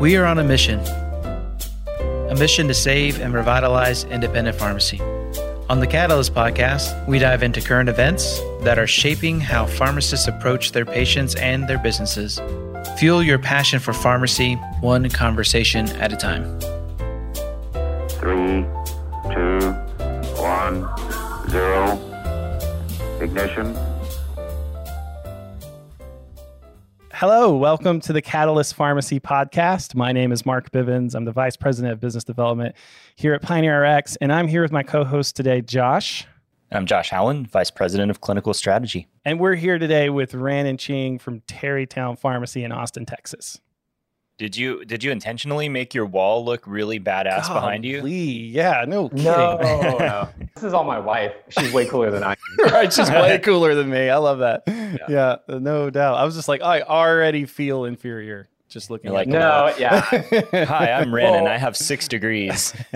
We are on a mission a mission to save and revitalize independent pharmacy. On the Catalyst podcast, we dive into current events that are shaping how pharmacists approach their patients and their businesses. Fuel your passion for pharmacy one conversation at a time. Three, two, one, zero. Ignition. Hello, welcome to the Catalyst Pharmacy Podcast. My name is Mark Bivens. I'm the Vice President of Business Development here at Pioneer RX, and I'm here with my co host today, Josh. I'm Josh Howland, Vice President of Clinical Strategy. And we're here today with Ran and Ching from Tarrytown Pharmacy in Austin, Texas. Did you did you intentionally make your wall look really badass Golly, behind you? Yeah, no kidding. No, no. This is all my wife. She's way cooler than I am. right, she's way cooler than me. I love that. Yeah. no doubt. I was just like, I already feel inferior just looking You're like like, No, yeah. Hi, I'm Ren and Well- I have six degrees.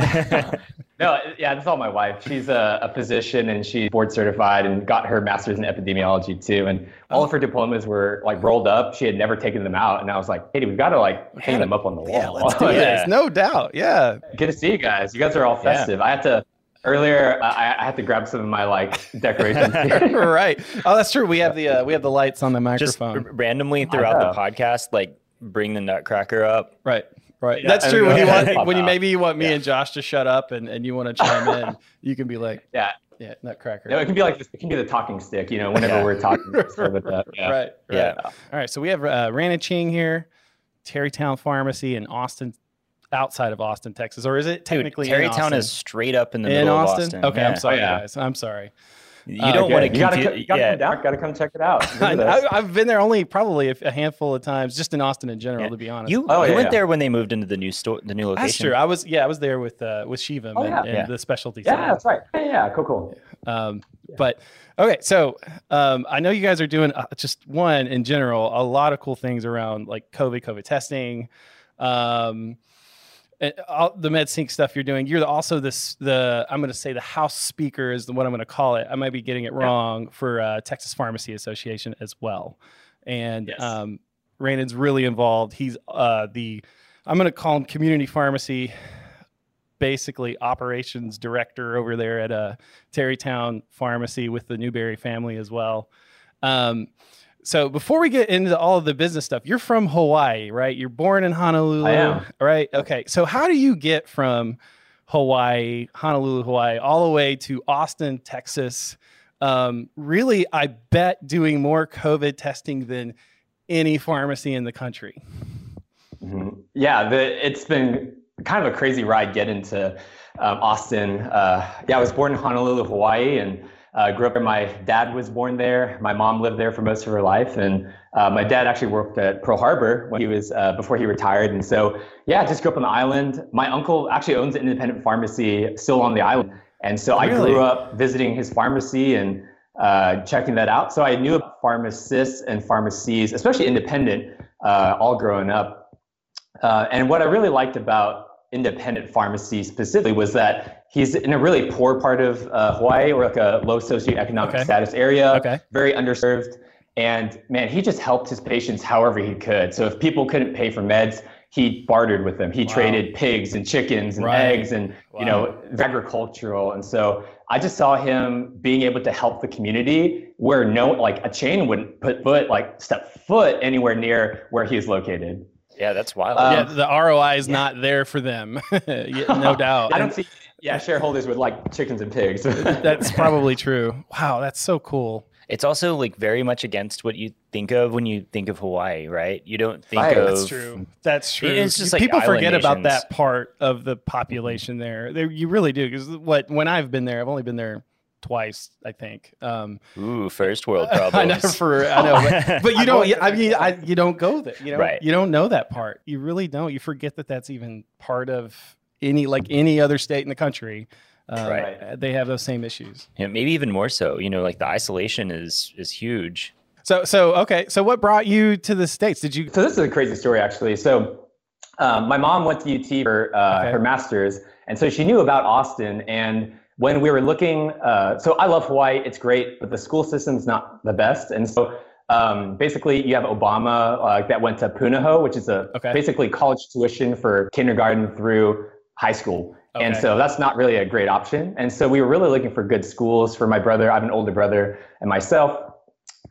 No, yeah, that's all my wife. She's a, a physician and she's board certified and got her master's in epidemiology too. And all of her diplomas were like rolled up. She had never taken them out. And I was like, hey, we've got to like hang them up on the wall. Yeah, let's do Yeah. this. No doubt. Yeah. Good to see you guys. You guys are all festive. I had to, earlier, I, I had to grab some of my like decorations here. right. Oh, that's true. We have the uh, we have the lights on the microphone. r- randomly throughout the podcast, like bring the Nutcracker up. Right. Right. Yeah, That's true. When you want, when you maybe you want me Yeah. and Josh to shut up and, and you want to chime in, you can be like, yeah. yeah, Nutcracker. No, it can be like this. It can be the talking stick, you know, whenever Yeah. we're talking. so with yeah. Right. Right. Yeah. All right. So we have uh, Ranon Ching here, Tarrytown Pharmacy in Austin, outside of Austin, Texas, or is it Dude, technically in Tarrytown Austin? is straight up in the in middle Austin? of Austin. Okay, Yeah. I'm sorry, Oh, yeah. guys. I'm sorry. You don't want to you gotta, confuse. you gotta yeah. come down. Gotta come check it out. I, Visit us. I, I've been there only probably a, a handful of times, just in Austin in general, Yeah. to be honest. You, Oh, you yeah, went yeah. there when they moved into the new store, the new location. That's true. I was yeah, I was there with uh, with Shivam Oh, and, yeah. and Yeah. the specialty. Yeah, center. that's right. Yeah, yeah, cool, cool. Um, But okay, so um, I know you guys are doing uh, just one in general, a lot of cool things around like COVID, COVID testing, um, and all the MedSync stuff you're doing. You're also this the I'm going to say the house speaker is the what I'm going to call it. I might be getting it wrong for uh, Texas Pharmacy Association as well, and Yes. um, Raynon's really involved. He's uh, the I'm going to call him community pharmacy basically operations director over there at uh, Tarrytown Pharmacy with the Newberry family as well. Um, so before we get into all of the business stuff, you're from Hawaii, right? You're born in Honolulu, I am. right? Okay. So how do you get from Hawaii, Honolulu, Hawaii, all the way to Austin, Texas? Um, really, I bet doing more COVID testing than any pharmacy in the country. Mhm. Yeah, the, it's been kind of a crazy ride getting to um, Austin. Uh, yeah, I was born in Honolulu, Hawaii, and uh, grew up there. My dad was born there. My mom lived there for most of her life, and uh, my dad actually worked at Pearl Harbor when he was uh, before he retired. And so, yeah, I just grew up on the island. My uncle actually owns an independent pharmacy still on the island, and so I grew up visiting his pharmacy and uh, checking that out. So I knew about pharmacists and pharmacies, especially independent, uh, all growing up. Uh, and what I really liked about independent pharmacy specifically was that he's in a really poor part of uh, Hawaii or like a low socioeconomic Okay. status area, Okay. very underserved. And man, he just helped his patients however he could. So if people couldn't pay for meds, he bartered with them. He Wow. traded pigs and chickens and Right. eggs and you know agricultural. And so I just saw him being able to help the community where no like a chain wouldn't put foot like step foot anywhere near where he is located. Yeah, that's wild. Um, yeah, the ROI is not there for them, no doubt. I don't see yeah shareholders would like chickens and pigs. That's probably true. Wow, that's so cool. it's also like very much against what you think of when you think of Hawaii, right? You don't think Right. of That's true. That's true. It's just like people island forget about that part of the population there. There, you really do because what when I've been there, I've only been there twice, I think. Um, ooh first world I know problems. for I know, but, but you don't. I mean, I, you don't go there. You know, Right. you don't know that part. You really don't. You forget that that's even part of any like any other state in the country. Uh, Right. They have those same issues. Yeah, maybe even more so. You know, like the isolation is is huge. So, so okay. So, what brought you to the states? Did you? So this is a crazy story, actually. So um, my mom went to UT for uh, Okay. her master's, and so she knew about Austin. And when we were looking, uh, so I love Hawaii; it's great, but the school system's not the best. And so um, basically you have Obama uh, that went to Punahou, which is a Okay. basically college tuition for kindergarten through high school. And so that's not really a great option. And so we were really looking for good schools for my brother. I have an older brother and myself.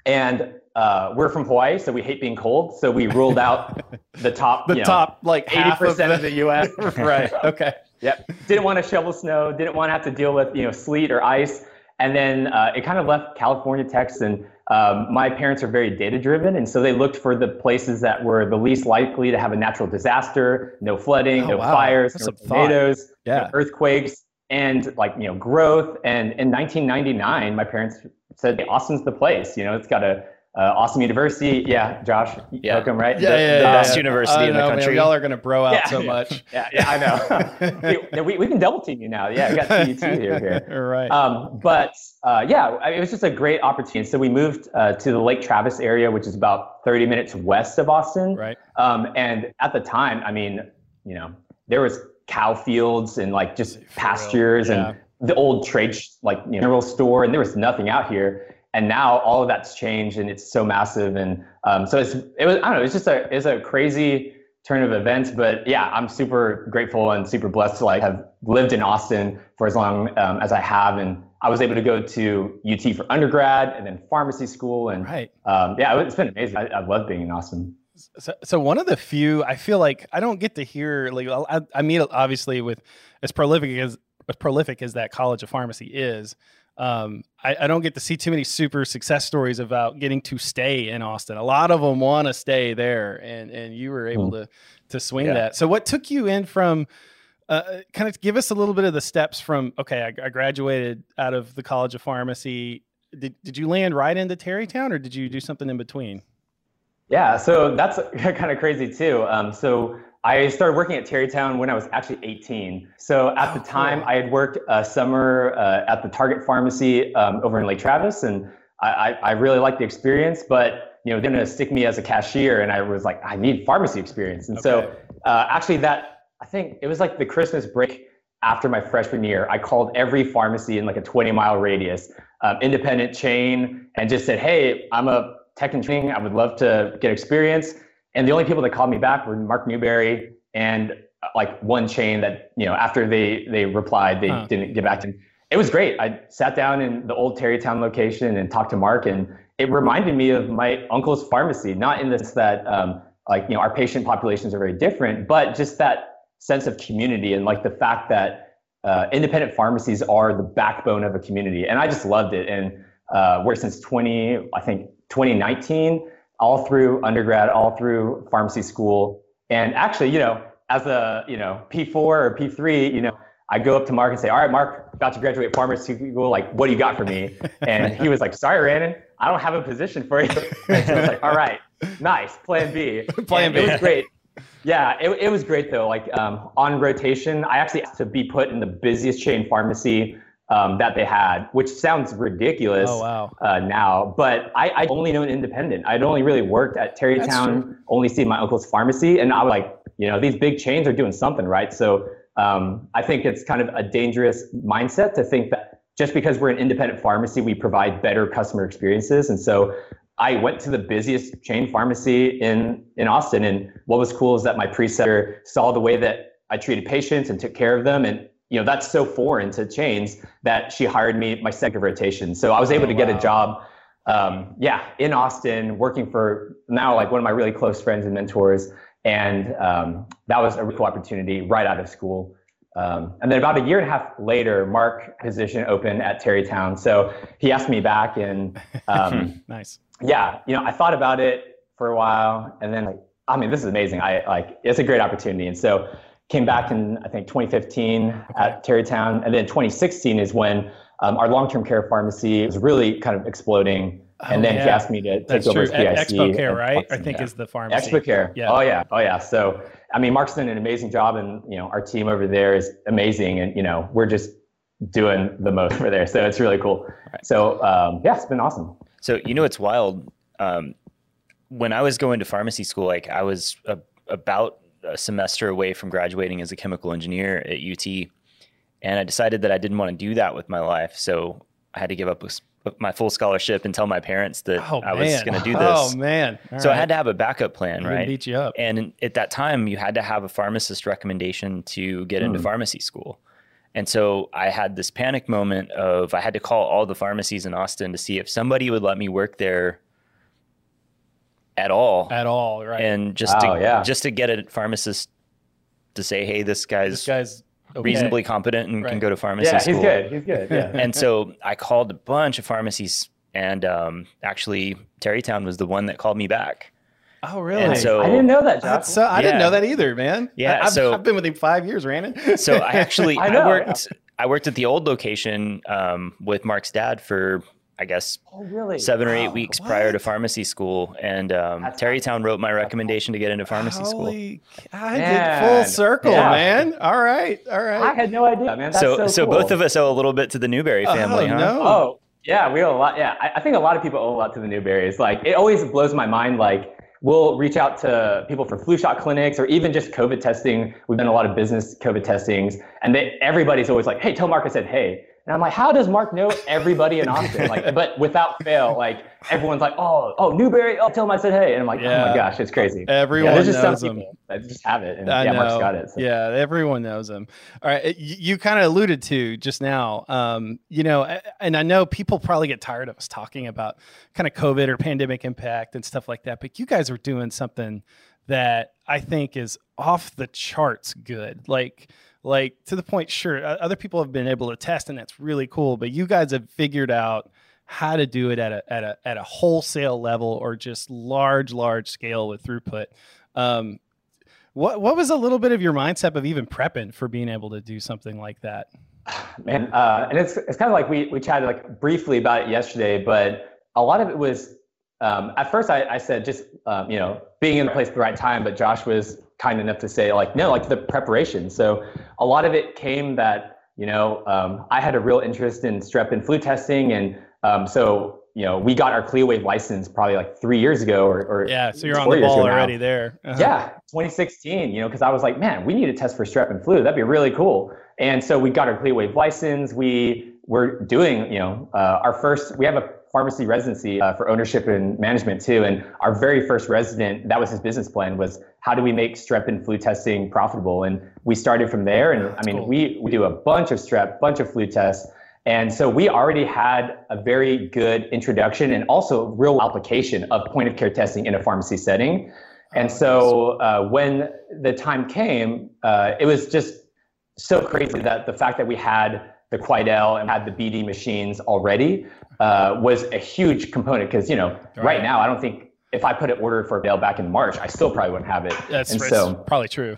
And uh, we're from Hawaii, so we hate being cold. So we ruled out the top, The you know, top like half of 80% the, of the U.S. right. Okay. Yep. Didn't want to shovel snow. Didn't want to have to deal with you know sleet or ice. And then uh, it kind of left California, Texas, and um, my parents are very data driven, and so they looked for the places that were the least likely to have a natural disaster, no flooding, Oh, no wow. fires, That's no tornadoes, no Yeah. earthquakes, and like you know growth. And in 1999, my parents said Austin's the place. You know, it's got a uh, awesome university. Yeah, Josh, Yeah. welcome, right? Yeah, The- yeah, the yeah, best yeah. university I in the know, man. country. Y'all are gonna bro out Yeah. so much. Yeah, yeah, I know. we, we, we can double team you now. Yeah, we got CET here. here. right. Um, but uh, yeah, I- it was just a great opportunity. So we moved uh, to the Lake Travis area, which is about 30 minutes west of Austin. right. Um, and at the time, I mean, you know, there was cow fields and like just real, pastures yeah. and the old trade sh- like you know, mineral store, and there was nothing out here. And now all of that's changed, and it's so massive. And um, so it's it was I don't know, it's just a it's a crazy turn of events. But yeah, I'm super grateful and super blessed to like have lived in Austin for as long um, as I have, and I was able to go to UT for undergrad and then pharmacy school, and Right. um, yeah, it's been amazing. I, I love being in Austin. So, so one of the few I feel like I don't get to hear like I, I mean obviously with as prolific as as prolific as that College of Pharmacy is, um, I, I don't get to see too many super success stories about getting to stay in Austin. A lot of them want to stay there, and and you were able to to swing Yeah. that. So what took you in from? Uh, kind of give us a little bit of the steps from okay I, I graduated out of the college of pharmacy did, did you land right into Tarrytown or did you do something in between Yeah, so that's kind of crazy too. Um, so I started working at Tarrytown when I was actually 18. So at Oh, the time, cool. I had worked a summer uh, at the Target Pharmacy um, over in Lake Travis, and I, I, I really liked the experience. But you know, they didn't stick me as a cashier, and I was like, I need pharmacy experience. And so uh, actually, that I think it was like the Christmas break after my freshman year. I called every pharmacy in like a 20 mile radius, um, independent chain, and just said, "Hey, I'm a tech and training. I would love to get experience." And the only people that called me back were Mark Newberry and uh, like one chain that you know after they they replied, they Huh. didn't get back to me. It was great. I sat down in the old Tarrytown location and talked to Mark, and it reminded me of my uncle's pharmacy. Not in this that um, like you know our patient populations are very different, but just that sense of community and like the fact that uh, independent pharmacies are the backbone of a community. And I just loved it. And uh, we're since 20, I think 2019, all through undergrad, all through pharmacy school. And actually, you know, as a, you know, P4 or P3, you know, I go up to Mark and say, all right, Mark, about to graduate pharmacy school. Like, what do you got for me? And he was like, sorry, Randon, I don't have a position for you. And so I was like, all right, nice, plan B. Plan And B. It was great. Yeah, it, it was great though. Like um, on rotation, I actually asked to be put in the busiest chain pharmacy um, that they had, which sounds ridiculous Oh wow. uh, now. But I, I only known independent. I'd only really worked at Tarrytown, only seen my uncle's pharmacy, and I was like, you know, these big chains are doing something right. So um, I think it's kind of a dangerous mindset to think that just because we're an independent pharmacy, we provide better customer experiences. And so I went to the busiest chain pharmacy in in Austin, and what was cool is that my preceptor saw the way that I treated patients and took care of them, and you know that's so foreign to chains that she hired me my second rotation. So I was able Oh, to get wow. a job, um, yeah, in Austin, working for now like one of my really close friends and mentors, and um, that was a really cool opportunity right out of school. Um, and then about a year and a half later, Mark position opened at Tarrytown. So he asked me back, and um, Nice. yeah, you know, I thought about it for a while, and then like, I mean, this is amazing. I like, it's a great opportunity, and so came back in I think 2015 at Tarrytown, and then 2016 is when um, our long-term care pharmacy was really kind of exploding, and Oh, then he asked me to take That's over true. as PIC. Expo Care, and right? I think yeah. is the pharmacy. Expo Care. Yeah. Oh yeah. Oh yeah. So I mean, Mark's done an amazing job, and you know, our team over there is amazing, and you know, we're just doing the most over there. So it's really cool. So um, yeah, it's been awesome. So you know it's wild. Um, when I was going to pharmacy school, like I was a, about a semester away from graduating as a chemical engineer at UT, and I decided that I didn't want to do that with my life. So I had to give up my full scholarship and tell my parents that Oh, I was going to do this. Oh man! All so I had to have a backup plan, right? beat you up. And at that time, you had to have a pharmacist recommendation to get into Hmm. pharmacy school. And so I had this panic moment of I had to call all the pharmacies in Austin to see if somebody would let me work there at all, at all, right? and just Wow, to yeah. just to get a pharmacist to say, "Hey, this guy's, this guy's okay. reasonably competent and can go to pharmacy Yeah, school." he's good. He's good. Yeah. and so I called a bunch of pharmacies, and um, actually Tarrytown was the one that called me back. Oh, really? And so I didn't know that, Josh. So, I didn't know that either, man. Yeah, I, have so- I've been with him five years, Brandon. So I actually I I, know, worked I worked at the old location um, with Mark's dad for I guess oh, really? seven or eight Wow, weeks prior to pharmacy school, and um, That's Tarrytown wrote my recommendation to get into pharmacy school. I Man. did full circle, Yeah. man. All right, all right. I had no idea, man. That's So so, so cool. both of us owe a little bit to the Newberry family, oh, huh? no. Oh, yeah, we owe a lot. Yeah, I, I think a lot of people owe a lot to the Newberries. Like, it always blows my mind. Like, we'll reach out to people for flu shot clinics or even just COVID testing. We've done a lot of business COVID testings, and they, everybody's always like, "Hey, tell Mark I said hey." And I'm like, "How does Mark know everybody in Austin?" Like, but without fail, like everyone's like, "Oh, oh, Newberry, oh, tell him I said hey," and I'm like, "Oh my gosh, it's crazy." Everyone yeah, just knows some them. people just have it, and I yeah, know. Mark's got it. so. Yeah, everyone knows him. All right, y- you, kind of alluded to just now. Um, you know, and I know people probably get tired of us talking about kind of COVID or pandemic impact and stuff like that, but you guys are doing something that I think is off the charts good. Like, like to the point. Sure, other people have been able to test, and that's really cool. But you guys have figured out how to do it at a at a at a wholesale level or just large large scale with throughput. Um, what what was a little bit of your mindset of even prepping for being able to do something like that? Man, uh, and it's it's kind of like we we chatted like briefly about it yesterday, but a lot of it was um, at first I, I said just um, you know being in the place at the right time, but Josh was kind enough to say like no, like the preparation. So a lot of it came that you know um, I had a real interest in strep and flu testing, and um, so you know we got our CLIA waiver license probably like three years ago or, or Yeah, so you're on the ball ago now. already there. Uh-huh. Yeah, 2016, you know, because I was like, man, we need to test for strep and flu. That'd be really cool. And so we got our CLIA waiver license. We were doing, you know, uh, our first, we have a pharmacy residency uh, for ownership and management too. And our very first resident, that was his business plan was how do we make strep and flu testing profitable? And we started from there. And I mean, cool. we, we do a bunch of strep, bunch of flu tests. And so we already had a very good introduction and also real application of point of care testing in a pharmacy setting. And so uh, when the time came, uh, it was just so crazy that the fact that we had the Quidel and had the BD machines already uh, was a huge component because, you know, right. Right. now, I don't think if I put an order for a Bale back in March, I still probably wouldn't have it. That's, and so, probably true.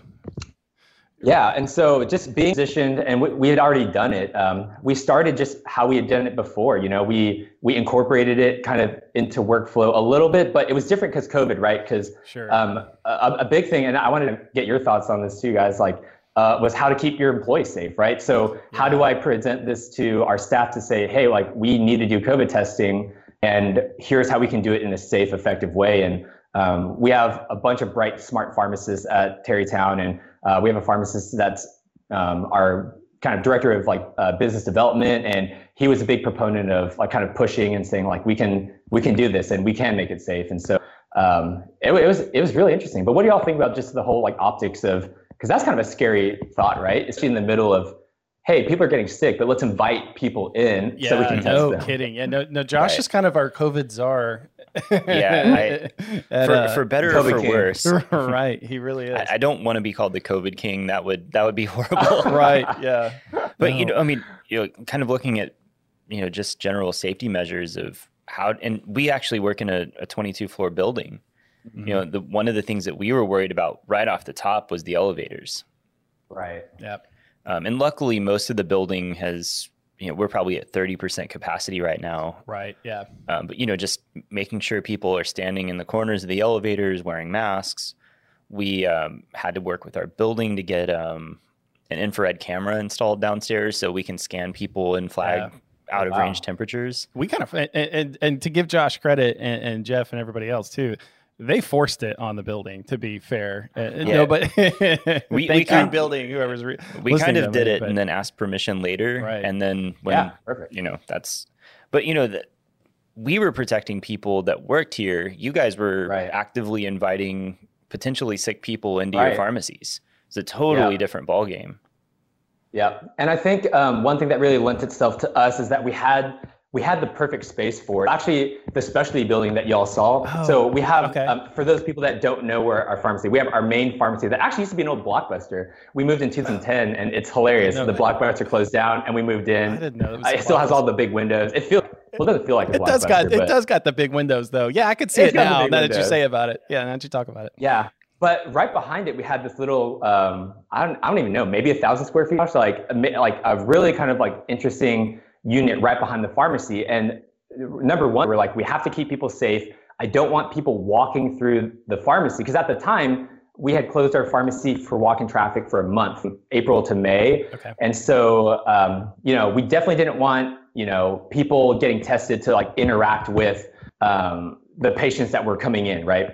yeah, and so just being positioned, and we, we had already done it. Um, we started just how we had done it before. You know, we we incorporated it kind of into workflow a little bit, but it was different because COVID, right? Because Sure. um, a, a big thing, and I wanted to get your thoughts on this too, guys. Like, uh, was how to keep your employees safe, right? So, how do I present this to our staff to say, hey, like we need to do COVID testing, and here's how we can do it in a safe, effective way. And um, we have a bunch of bright, smart pharmacists at Tarrytown, and uh, we have a pharmacist that's um, our kind of director of like uh, business development, and he was a big proponent of like kind of pushing and saying like we can we can do this and we can make it safe. And so um, it, it was it was really interesting. But what do y'all think about just the whole like optics of because that's kind of a scary thought, right? It's in the middle of hey, people are getting sick, but let's invite people in Yeah, so we can test no them. kidding. Yeah, no, no. Josh Right. is kind of our COVID czar. Yeah, At, for, uh, for better or for king. worse. right, he really is. I, I don't want to be called the COVID king. That would that would be horrible. right, yeah. But you know, I mean, you know, kind of looking at you know just general safety measures of how, and we actually work in a, a 22 floor building. You know, the one of the things that we were worried about right off the top was the elevators. Right. Yep. Um, and luckily, most of the building has, you know, we're probably at 30% capacity right now. Right, yeah. Um, but, you know, just making sure people are standing in the corners of the elevators wearing masks. We um, had to work with our building to get um, an infrared camera installed downstairs so we can scan people and flag out of Wow. range temperatures. we kind of and, and, and to give Josh credit and, and Jeff and everybody else too, they forced it on the building. To be fair, uh, Yeah. no, but We- thank we you, kind- building whoever's re- We kind of did me, it but- and then asked permission later. Right. And then when, yeah. Perfect. you know, that's, but, you know, that we were protecting people that worked here. You guys were Right. actively inviting potentially sick people into Right. your pharmacies. It's a totally Yeah. different ballgame. Yeah, and I think um, one thing that really lent itself to us is that we had we had the perfect space for it. Actually, the specialty building that y'all saw. Oh, so we have okay. um, for those people that don't know where our pharmacy, we have our main pharmacy that actually used to be an old blockbuster. We moved in 2010, and it's hilarious. The blockbuster closed down, and we moved in. I didn't know it Uh, it still has all the big windows. It feels well, it doesn't feel like a It does got it does got the big windows though. Yeah, I could see it now. Now that you say about it. Yeah, now that you talk about it. Yeah, but right behind it, we had this little, um, I don't, I don't even know, maybe a thousand square feet, so like, like a really kind of like interesting unit right behind the pharmacy. And number one, we're like, we have to keep people safe. I don't want people walking through the pharmacy because at the time we had closed our pharmacy for walking traffic for a month, from April to May. Okay. And so, um, you know, we definitely didn't want, you know, people getting tested to like interact with um, the patients that were coming in, right?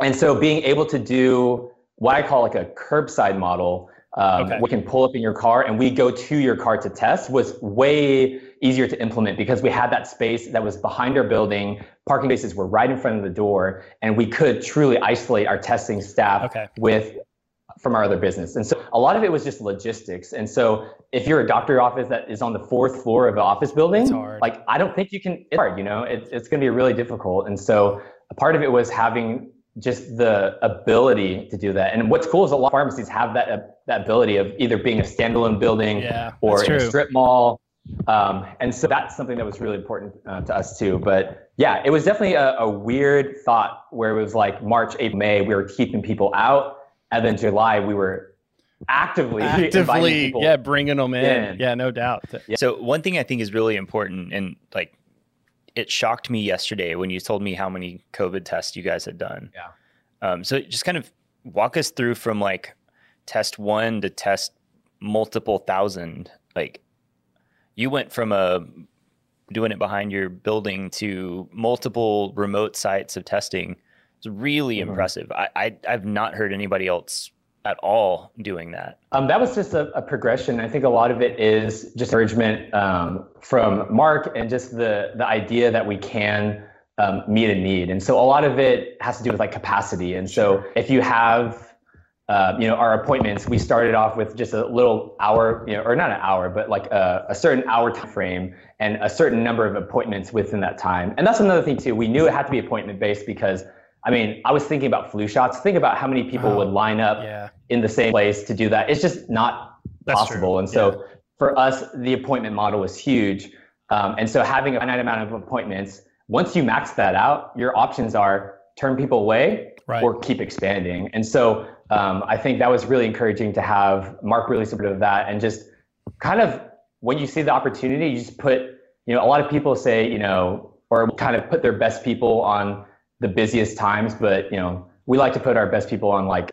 And so being able to do what I call like a curbside model, um, Okay. we can pull up in your car and we go to your car to test was way easier to implement because we had that space that was behind our building. Parking spaces were right in front of the door, and we could truly isolate our testing staff Okay. with from our other business. And so a lot of it was just logistics. And so if you're a doctor office that is on the fourth floor of an office building, like I don't think you can. It's hard, you know. It's it's going to be really difficult. And so a part of it was having just the ability to do that. And what's cool is a lot of pharmacies have that uh, that ability of either being a standalone building Yeah, or in a strip mall. Um, and so that's something that was really important uh, to us too. But yeah, it was definitely a, a weird thought where it was like March, April, May, we were keeping people out, and then July we were actively Actively, yeah, bringing them in. in. Yeah, no doubt. So one thing I think is really important, and like it shocked me yesterday when you told me how many COVID tests you guys had done. Yeah. Um, so just kind of walk us through from like test one to test multiple thousand. Like you went from a doing it behind your building to multiple remote sites of testing. It's really Mhm. impressive. I, I I've not heard anybody else at all doing that. Um, that was just a, a progression. I think a lot of it is just encouragement um, from Mark and just the the idea that we can um, meet a need. And so a lot of it has to do with like capacity. And so if you have uh, you know our appointments, we started off with just a little hour, you know, or not an hour, but like a, a certain hour time frame and a certain number of appointments within that time. And that's another thing too. We knew it had to be appointment based because. I mean, I was thinking about flu shots. Think about how many people Oh, would line up Yeah, in the same place to do that. It's just not That's possible. true. And so for us, the appointment model was huge. Um, and so having a finite amount of appointments, once you max that out, your options are turn people away right. or keep expanding. And so um, I think that was really encouraging to have Mark really supportive of that and just kind of when you see the opportunity, you just put, you know, a lot of people say, you know, or kind of put their best people on the busiest times, but you know, we like to put our best people on like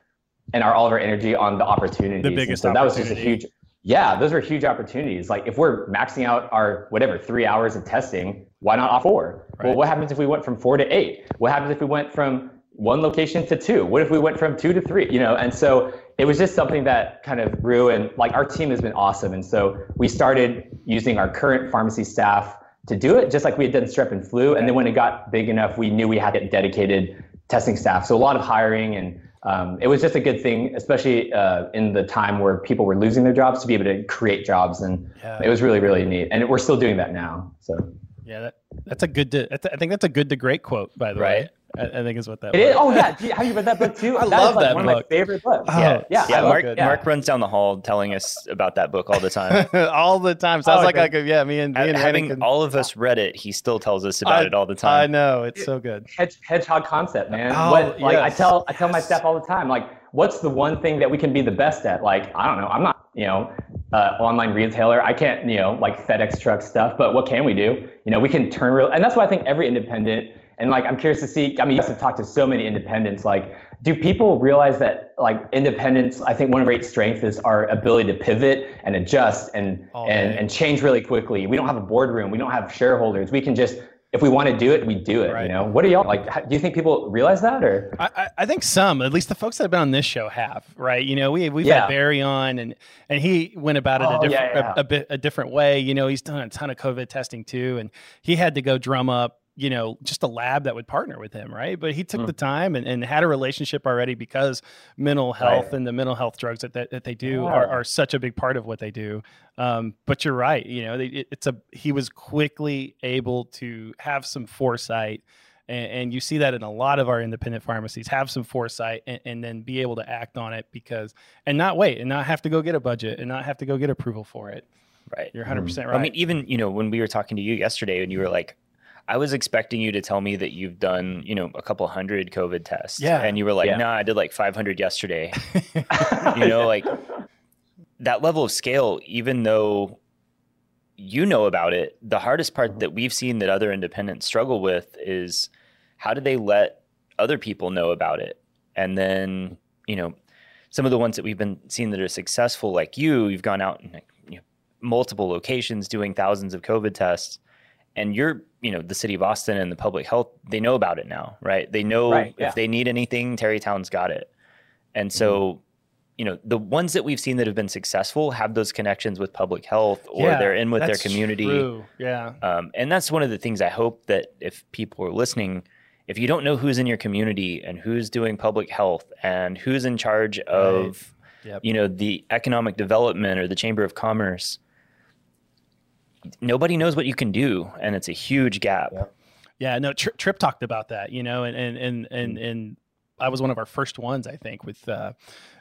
and our all of our energy on the opportunities. And biggest so that was just a huge yeah, those were huge opportunities. Like if we're maxing out our whatever three hours of testing, why not off four? Well, what happens if we went from four to eight? What happens if we went from one location to two? What if we went from two to three? You know, and so it was just something that kind of grew and like our team has been awesome. And so we started using our current pharmacy staff to do it, just like we had done strep and flu. And then when it got big enough, we knew we had to get dedicated testing staff. So a lot of hiring and um, it was just a good thing, especially uh, in the time where people were losing their jobs, to be able to create jobs, and Yeah. it was really, really neat. And we're still doing that now. So Yeah, that, that's a good. To, that's I think that's a good to great quote, by the way. Right. I, I think is what that it is. was. Oh yeah, Gee, have you read that book too? I That is, love like that one of my favorite books. Oh, yeah, yeah, Yeah, Mark it. Mark runs down the hall telling us about that book all the time. all the time. Sounds Oh, like okay. I could. Yeah, me and me and Having can- all of us read it, he still tells us about I- it all the time. I know it's so good. Hedge, hedgehog concept, man. Oh, what like I tell I tell my staff all the time, like, what's the one thing that we can be the best at? Like, I don't know. I'm not, you know, uh, online retailer. I can't, you know, like FedEx truck stuff. But what can we do? You know, we can turn real, and that's why I think every independent. And like, I'm curious to see. I mean, you guys have talked to so many independents. Like, do people realize that like independence? I think one of our great strengths is our ability to pivot and adjust and All and and change really quickly. We don't have a boardroom. We don't have shareholders. We can just if we want to do it, we do it. Right. You know, what are y'all like? how- Do you think people realize that, or I, I- I think some, at least the folks that have been on this show, have right. You know, we we've Yeah. had Barry on, and and he went about it Oh, a different yeah, yeah. A, a bit a different way. You know, he's done a ton of COVID testing too, and he had to go drum up you know, just a lab that would partner with him, right? But he took Mm. the time and, and had a relationship already because mental health Right. and the mental health drugs that, that, that they do Yeah. are, are such a big part of what they do. Um, but you're right, you know, it, it's a he was quickly able to have some foresight. And, and you see that in a lot of our independent pharmacies have some foresight and, and then be able to act on it because and not wait and not have to go get a budget and not have to go get approval for it. Right. You're 100 percent right. I mean, even you know when we were talking to you yesterday, and you were like, I was expecting you to tell me that you've done you know a couple hundred COVID tests. Yeah. And you were like, Yeah. No, I did like 500 yesterday. you know, like that level of scale, even though you know about it, the hardest part mm-hmm. that we've seen that other independents struggle with is how do they let other people know about it? And then, you know, some of the ones that we've been seeing that are successful, like you, you've gone out and like, you know, multiple locations doing thousands of COVID tests. And you're, you know, the city of Austin and the public health, they know about it now, right? They know Right, yeah. if they need anything, Tarrytown's got it. And so, you know, the ones that we've seen that have been successful have those connections with public health or Yeah, they're in with their community. true. Yeah. Um, and that's one of the things I hope that if people are listening, if you don't know who's in your community and who's doing public health and who's in charge of, Yep. you know, the economic development or the chamber of commerce, nobody knows what you can do, and it's a huge gap. Yeah. Yeah, no, Tri- Trip talked about that, you know, and and and Mm. and, and I was one of our first ones, I think, with uh,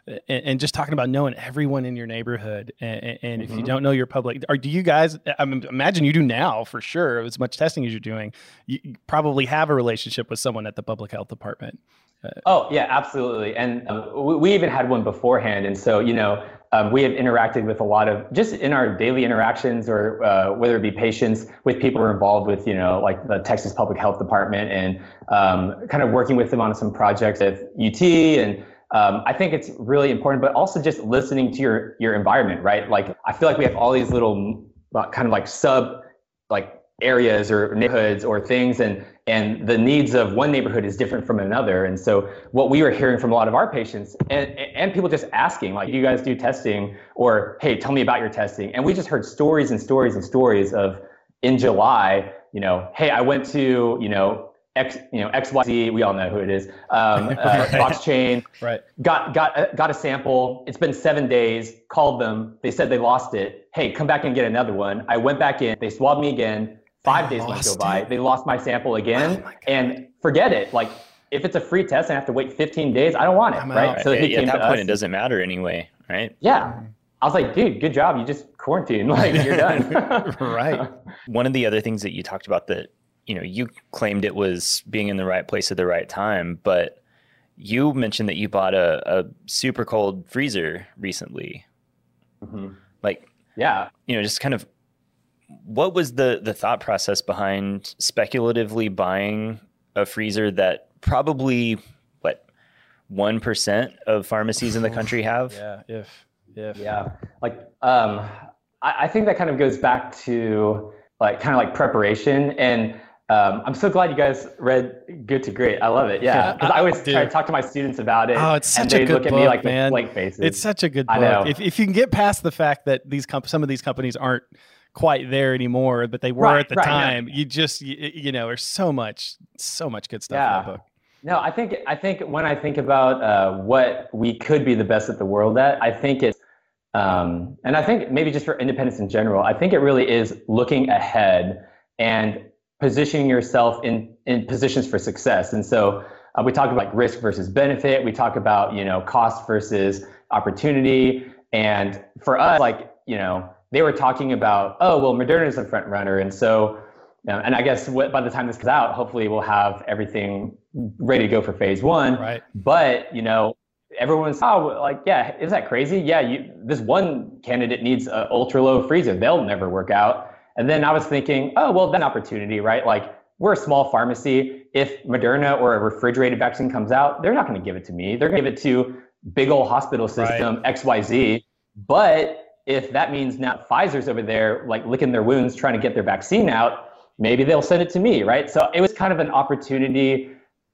and, and just talking about knowing everyone in your neighborhood, and, and if you Mhm. don't know your public, or do you guys? I mean, imagine you do now for sure. As much testing as you're doing, you you probably have a relationship with someone at the public health department. Oh yeah, absolutely. And um, we, we even had one beforehand, and so you know um, we have interacted with a lot of just in our daily interactions, or uh, whether it be patients with people who are involved with you know like the Texas Public Health Department, and um, kind of working with them on some projects at UT, and um, I think it's really important, but also just listening to your your environment, right? Like I feel like we have all these little kind of like sub like areas or neighborhoods or things and and the needs of one neighborhood is different from another and so what we were hearing from a lot of our patients and and people just asking like you guys do testing or hey tell me about your testing and we just heard stories and stories and stories of in july you know hey i went to you know X, you know, XYZ, we all know who it is. Um, uh, Box chain, Right. got got uh, got a sample. It's been seven days. Called them. They said they lost it. Hey, come back and get another one. I went back in. They swabbed me again. Five They days went to go by. it? They lost my sample again. Oh my and forget it. Like if it's a free test and I have to wait 15 days, I don't want it. I'm right. out. So he at came that to point, us. it doesn't matter anyway, right? Yeah. I was like, dude, good job. You just quarantined. Like you're done. Right. One of the other things that you talked about that you know you claimed it was being in the right place at the right time, but you mentioned that you bought a, a super cold freezer recently. Mhm. Like Yeah. you know, just kind of what was the the thought process behind speculatively buying a freezer that probably what one percent of pharmacies in the country have? Yeah. If if Yeah, like um, I, I think that kind of goes back to like kind of like preparation, and um, I'm so glad you guys read Good to Great. I love it. Yeah, because I always try to talk to my students about it. Oh, it's and such a they good look at me like man. blank faces. It's such a good I book. know. If if you can get past the fact that these comp- some of these companies aren't quite there anymore, but they were Right, at the right, yeah. time, you just you, you know, there's so much so much good stuff in Yeah. that book. No, I think I think when I think about uh, what we could be the best at the world at, I think it's um, and I think maybe just for independence in general, I think it really is looking ahead and positioning yourself in in positions for success. And so uh, we talk about like risk versus benefit. We talk about you know cost versus opportunity. And for us, like you know, they were talking about oh well, Moderna is a front runner, and so um, and I guess what, by the time this comes out, hopefully we'll have everything ready to go for phase one. Right. But you know, everyone's oh like yeah, is that crazy? Yeah, you, this one candidate needs an ultra low freezer. They'll never work out. And then I was thinking, oh well, then opportunity, right? Like we're a small pharmacy. If Moderna or a refrigerated vaccine comes out, they're not going to give it to me. They're going to give it to big old hospital system XYZ. But if that means now Pfizer's over there like licking their wounds trying to get their vaccine out, maybe they'll send it to me, right? So it was kind of an opportunity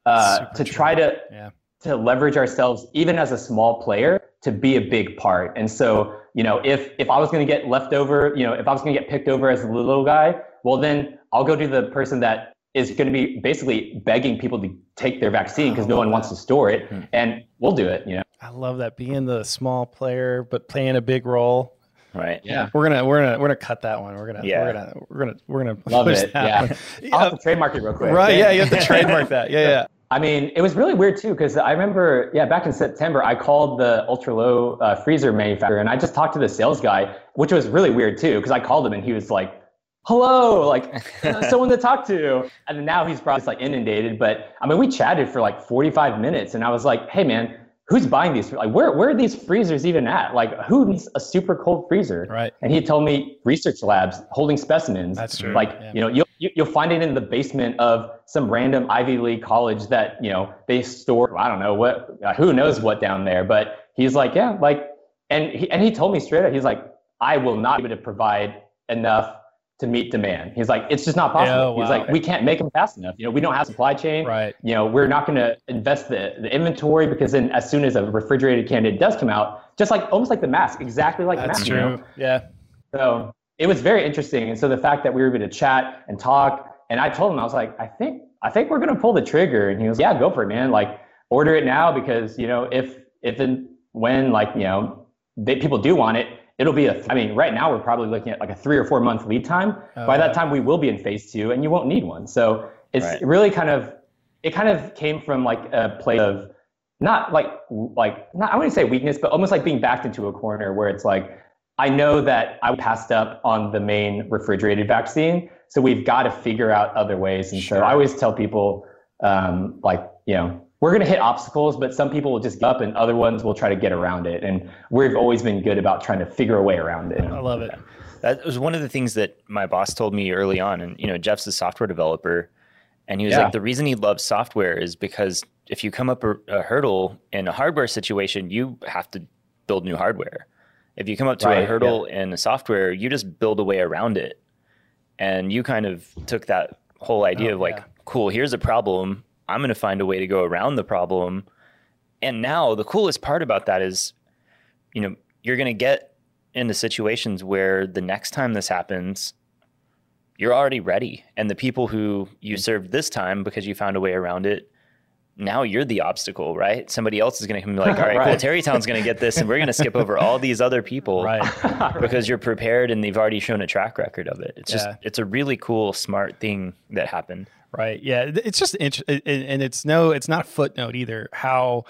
uh, to true. try to Yeah. to leverage ourselves even as a small player to be a big part. And so, you know, if if I was going to get left over, you know, if I was going to get picked over as the little guy, well then I'll go to the person that is going to be basically begging people to take their vaccine because no one wants to store it, Hmm. and we'll do it. You know. I love that being the small player but playing a big role. Right. Yeah. We're gonna we're gonna we're gonna cut that one. We're gonna Yeah. we're gonna we're gonna we're gonna Love push it. that Yeah. one. I'll have Yeah, to trademark it real quick. right. Yeah, you have to trademark that. Yeah, yeah. I mean, it was really weird too because I remember, yeah, back in September, I called the ultra low uh, freezer manufacturer and I just talked to the sales guy, which was really weird too because I called him and he was like, "Hello, like someone to talk to," and now he's probably just, like inundated. But I mean, we chatted for like 45 minutes, and I was like, "Hey, man." Who's buying these? Like, where, where are these freezers even at? Like, who needs a super cold freezer? Right. And he told me research labs holding specimens. That's true. Like, Yeah. you know, you'll, you- you'll find it in the basement of some random Ivy League college that, you know, they store, I don't know what, uh, who knows what down there. But he's like, yeah, like, and he, and he told me straight up, he's like, I will not be able to provide enough to meet demand. He's like, it's just not possible. Yeah, He's like, we can't make them fast enough. You know, we don't have supply chain Right. you know, we're not going to invest the, the inventory because then as soon as a refrigerated candidate does come out, just like almost like the mask, exactly like the That's mask. you know? true. Yeah. So it was very interesting. And so the fact that we were able to chat and talk, and I told him, I was like, I think, I think we're going to pull the trigger. And he was, yeah, go for it, man. Like order it now because, you know, if, if and when like, you know, they, people do want it, it'll be a, I mean, right now we're probably looking at like a three or four month lead time. Oh, By that time we will be in phase two and you won't need one. So it's Right. really kind of, it kind of came from like a place of not like, like, not, I wouldn't say weakness, but almost like being backed into a corner where it's like, I know that I passed up on the main refrigerated vaccine, so we've got to figure out other ways. And so I always tell people, um, like, you know, we're going to hit obstacles, but some people will just give up, and other ones will try to get around it. And we've always been good about trying to figure a way around it. I love it. That was one of the things that my boss told me early on. And, you know, Jeff's a software developer. And he was Yeah. like, the reason he loves software is because if you come up a, a hurdle in a hardware situation, you have to build new hardware. If you come up to Right, a hurdle in a software, you just build a way around it. And you kind of took that whole idea Oh, of like, yeah. cool, here's a problem. I'm going to find a way to go around the problem. And now the coolest part about that is, you know, you're going to get into situations where the next time this happens, you're already ready. And the people who you mm-hmm. served this time because you found a way around it, now you're the obstacle, right? Somebody else is going to come and be like, all right, cool, Tarrytown's going to get this, and we're going to skip over all these other people Right. because you're prepared and they've already shown a track record of it. It's just, it's a really cool, smart thing that happened. Right. Yeah. It's just interesting, and it's no, it's not a footnote either. How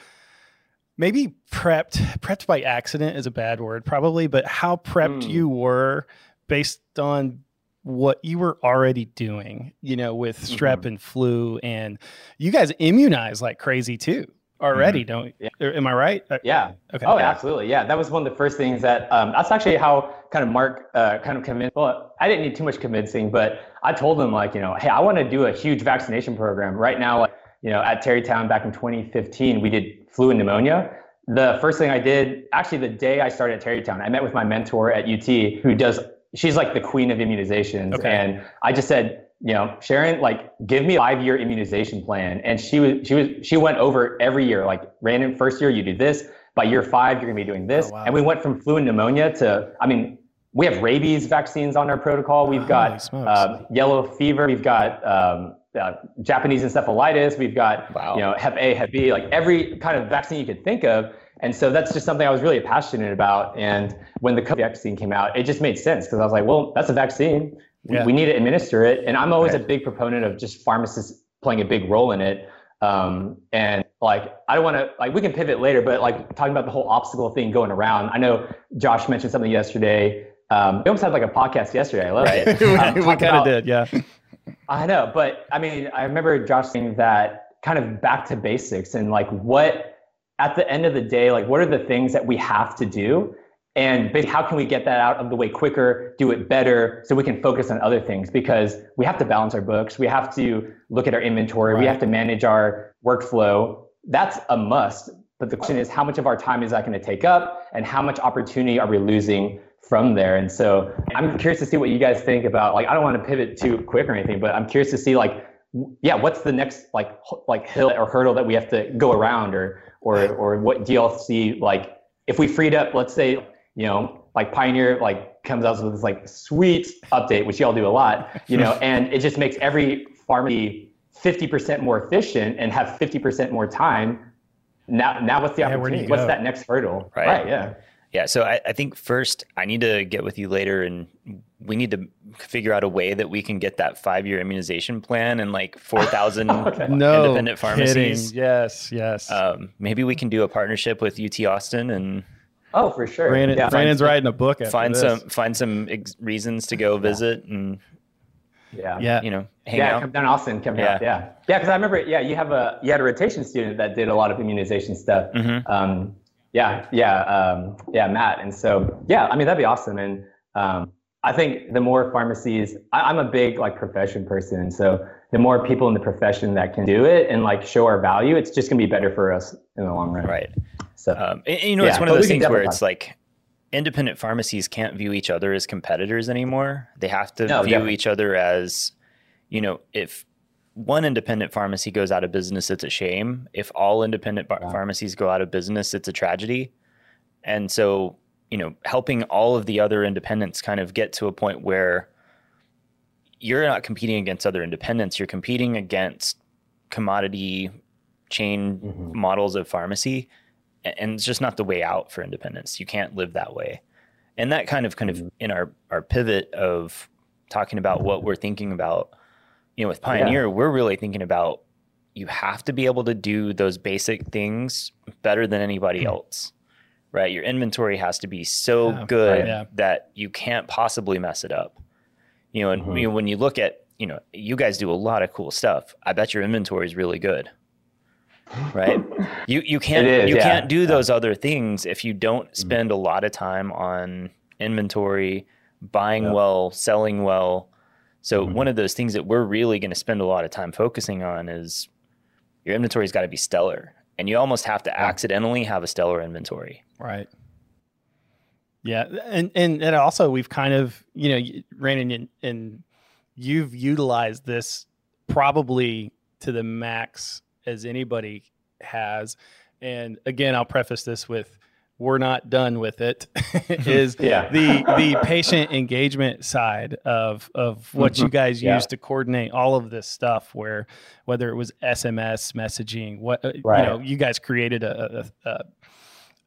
maybe prepped, prepped by accident is a bad word, probably, but how prepped Mm. you were based on what you were already doing, you know, with strep Mhm. and flu, and you guys immunize like crazy too already, don't? Yeah. Am I right? Uh, Yeah. Okay. Oh, absolutely. Yeah, that was one of the first things that. Um, that's actually how kind of Mark uh, kind of convinced. Well, I didn't need too much convincing, but I told him like, you know, hey, I want to do a huge vaccination program right now. Like, you know, at Tarrytown back in 2015, we did flu and pneumonia. The first thing I did, actually, the day I started at Tarrytown, I met with my mentor at UT, who does. She's like the queen of immunizations, Okay. and I just said, you know, Sharon, like, give me a five-year immunization plan. And she was, she was, she went over every year, like, random first year you do this, by year five you're gonna be doing this, Oh, wow. and we went from flu and pneumonia to, I mean, we have rabies vaccines on our protocol. We've Holy got smokes. um, yellow fever. We've got um, uh, Japanese encephalitis. We've got Wow. you know Hep A, Hep B, like every kind of vaccine you could think of. And so that's just something I was really passionate about. And when the COVID vaccine came out, it just made sense because I was like, well, that's a vaccine. We, Yeah. we need to administer it. And I'm always Right. a big proponent of just pharmacists playing a big role in it. Um, and like, I don't want to, like, we can pivot later, but like talking about the whole obstacle thing going around. I know Josh mentioned something yesterday. Um, we almost had like a podcast yesterday. I love Right. it. we Um, kind of did. Yeah. I know, but I mean, I remember Josh saying that kind of back to basics and like what, at the end of the day, like what are the things that we have to do? And basically, how can we get that out of the way quicker, do it better, so we can focus on other things? Because we have to balance our books, we have to look at our inventory, we have to manage our workflow. That's a must. But the question is, how much of our time is that going to take up, and how much opportunity are we losing from there? And so, I'm curious to see what you guys think about. Like, I don't want to pivot too quick or anything, but I'm curious to see like, yeah, what's the next like like hill or hurdle that we have to go around, or or or what dlc like if we freed up, let's say, you know, like Pioneer like comes out with this like sweet update, which y'all do a lot, you know, and it just makes every pharmacy 50% more efficient and have 50% more time, now now what's the Yeah, opportunity? you What's go? that next hurdle? Right. Yeah. Yeah, so I, I think first I need to get with you later and we need to figure out a way that we can get that five year immunization plan and like 4,000 No independent pharmacies. kidding. Yes, yes. Um, maybe we can do a partnership with UT Austin and Oh, for sure. Brandon, yeah. Brandon's writing a book. After find this. some find some ex- reasons to go visit and Yeah. Yeah. you know hang yeah, out. come down to Austin. Come Yeah. down. Yeah, yeah. Because I remember, yeah, you have a you had a rotation student that did a lot of immunization stuff. Mhm. Um, yeah, yeah, um, yeah, Matt. And so, yeah, I mean that'd be awesome. And um, I think the more pharmacies, I, I'm a big like profession person, and so the more people in the profession that can do it and like show our value, it's just gonna be better for us in the long run. Right. So Um, and, and you know, it's one of those things where it's like independent pharmacies can't view each other as competitors anymore. They have to No, view definitely. each other as, you know, if one independent pharmacy goes out of business, it's a shame. If all independent bar- Yeah. pharmacies go out of business, it's a tragedy. And so, you know, helping all of the other independents kind of get to a point where you're not competing against other independents, you're competing against commodity chain Mhm. models of pharmacy and it's just not the way out for independence you can't live that way. And that kind of kind of in our our pivot of talking about what we're thinking about you know with pioneer we're really thinking about you have to be able to do those basic things better than anybody else right? Your inventory has to be so Yeah, good right, yeah. that you can't possibly mess it up. You know and Mhm. you know, when you look at you know you guys do a lot of cool stuff. I bet your inventory is really good right you you can't is, you yeah. can't do those other things if you don't spend a lot of time on inventory buying Yeah. well selling well so Mhm. one of those things that we're really going to spend a lot of time focusing on is your inventory's got to be stellar and you almost have to accidentally have a stellar inventory Right. Yeah, and and and also we've kind of you know Brandon and, and you've utilized this probably to the max as anybody has, and again I'll preface this with we're not done with it. is Yeah. the the patient engagement side of of what you guys Yeah. use to coordinate all of this stuff where whether it was SMS messaging what uh, Right. you know you guys created a, a, a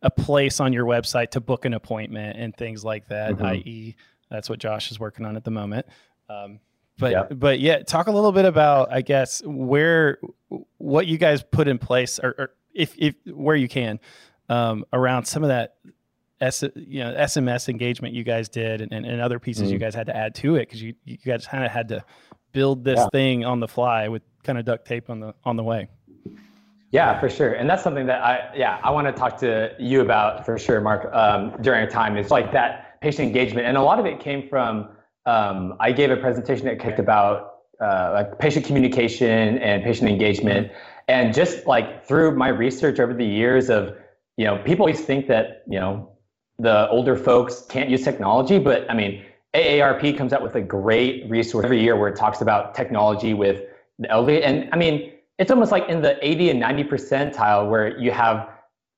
a place on your website to book an appointment and things like that. Mhm. I.e., that's what Josh is working on at the moment. Um, but Yeah. but yeah, talk a little bit about I guess where what you guys put in place, or, or if if where you can, um, around some of that. S, you know SMS engagement you guys did and, and, and other pieces you Mhm. guys had to add to it because you, you guys kind of had to build this Yeah. thing on the fly with kind of duct tape on the on the way. Yeah, for sure. And that's something that I, yeah, I want to talk to you about for sure, Mark, um, during a time. It's like that patient engagement. And a lot of it came from, um, I gave a presentation at Kick about uh, like patient communication and patient engagement. And just like through my research over the years of, you know, people always think that, you know, the older folks can't use technology, but I mean, AARP comes out with a great resource every year where it talks about technology with the elderly. And I mean, it's almost like in the 80 and 90 percentile where you have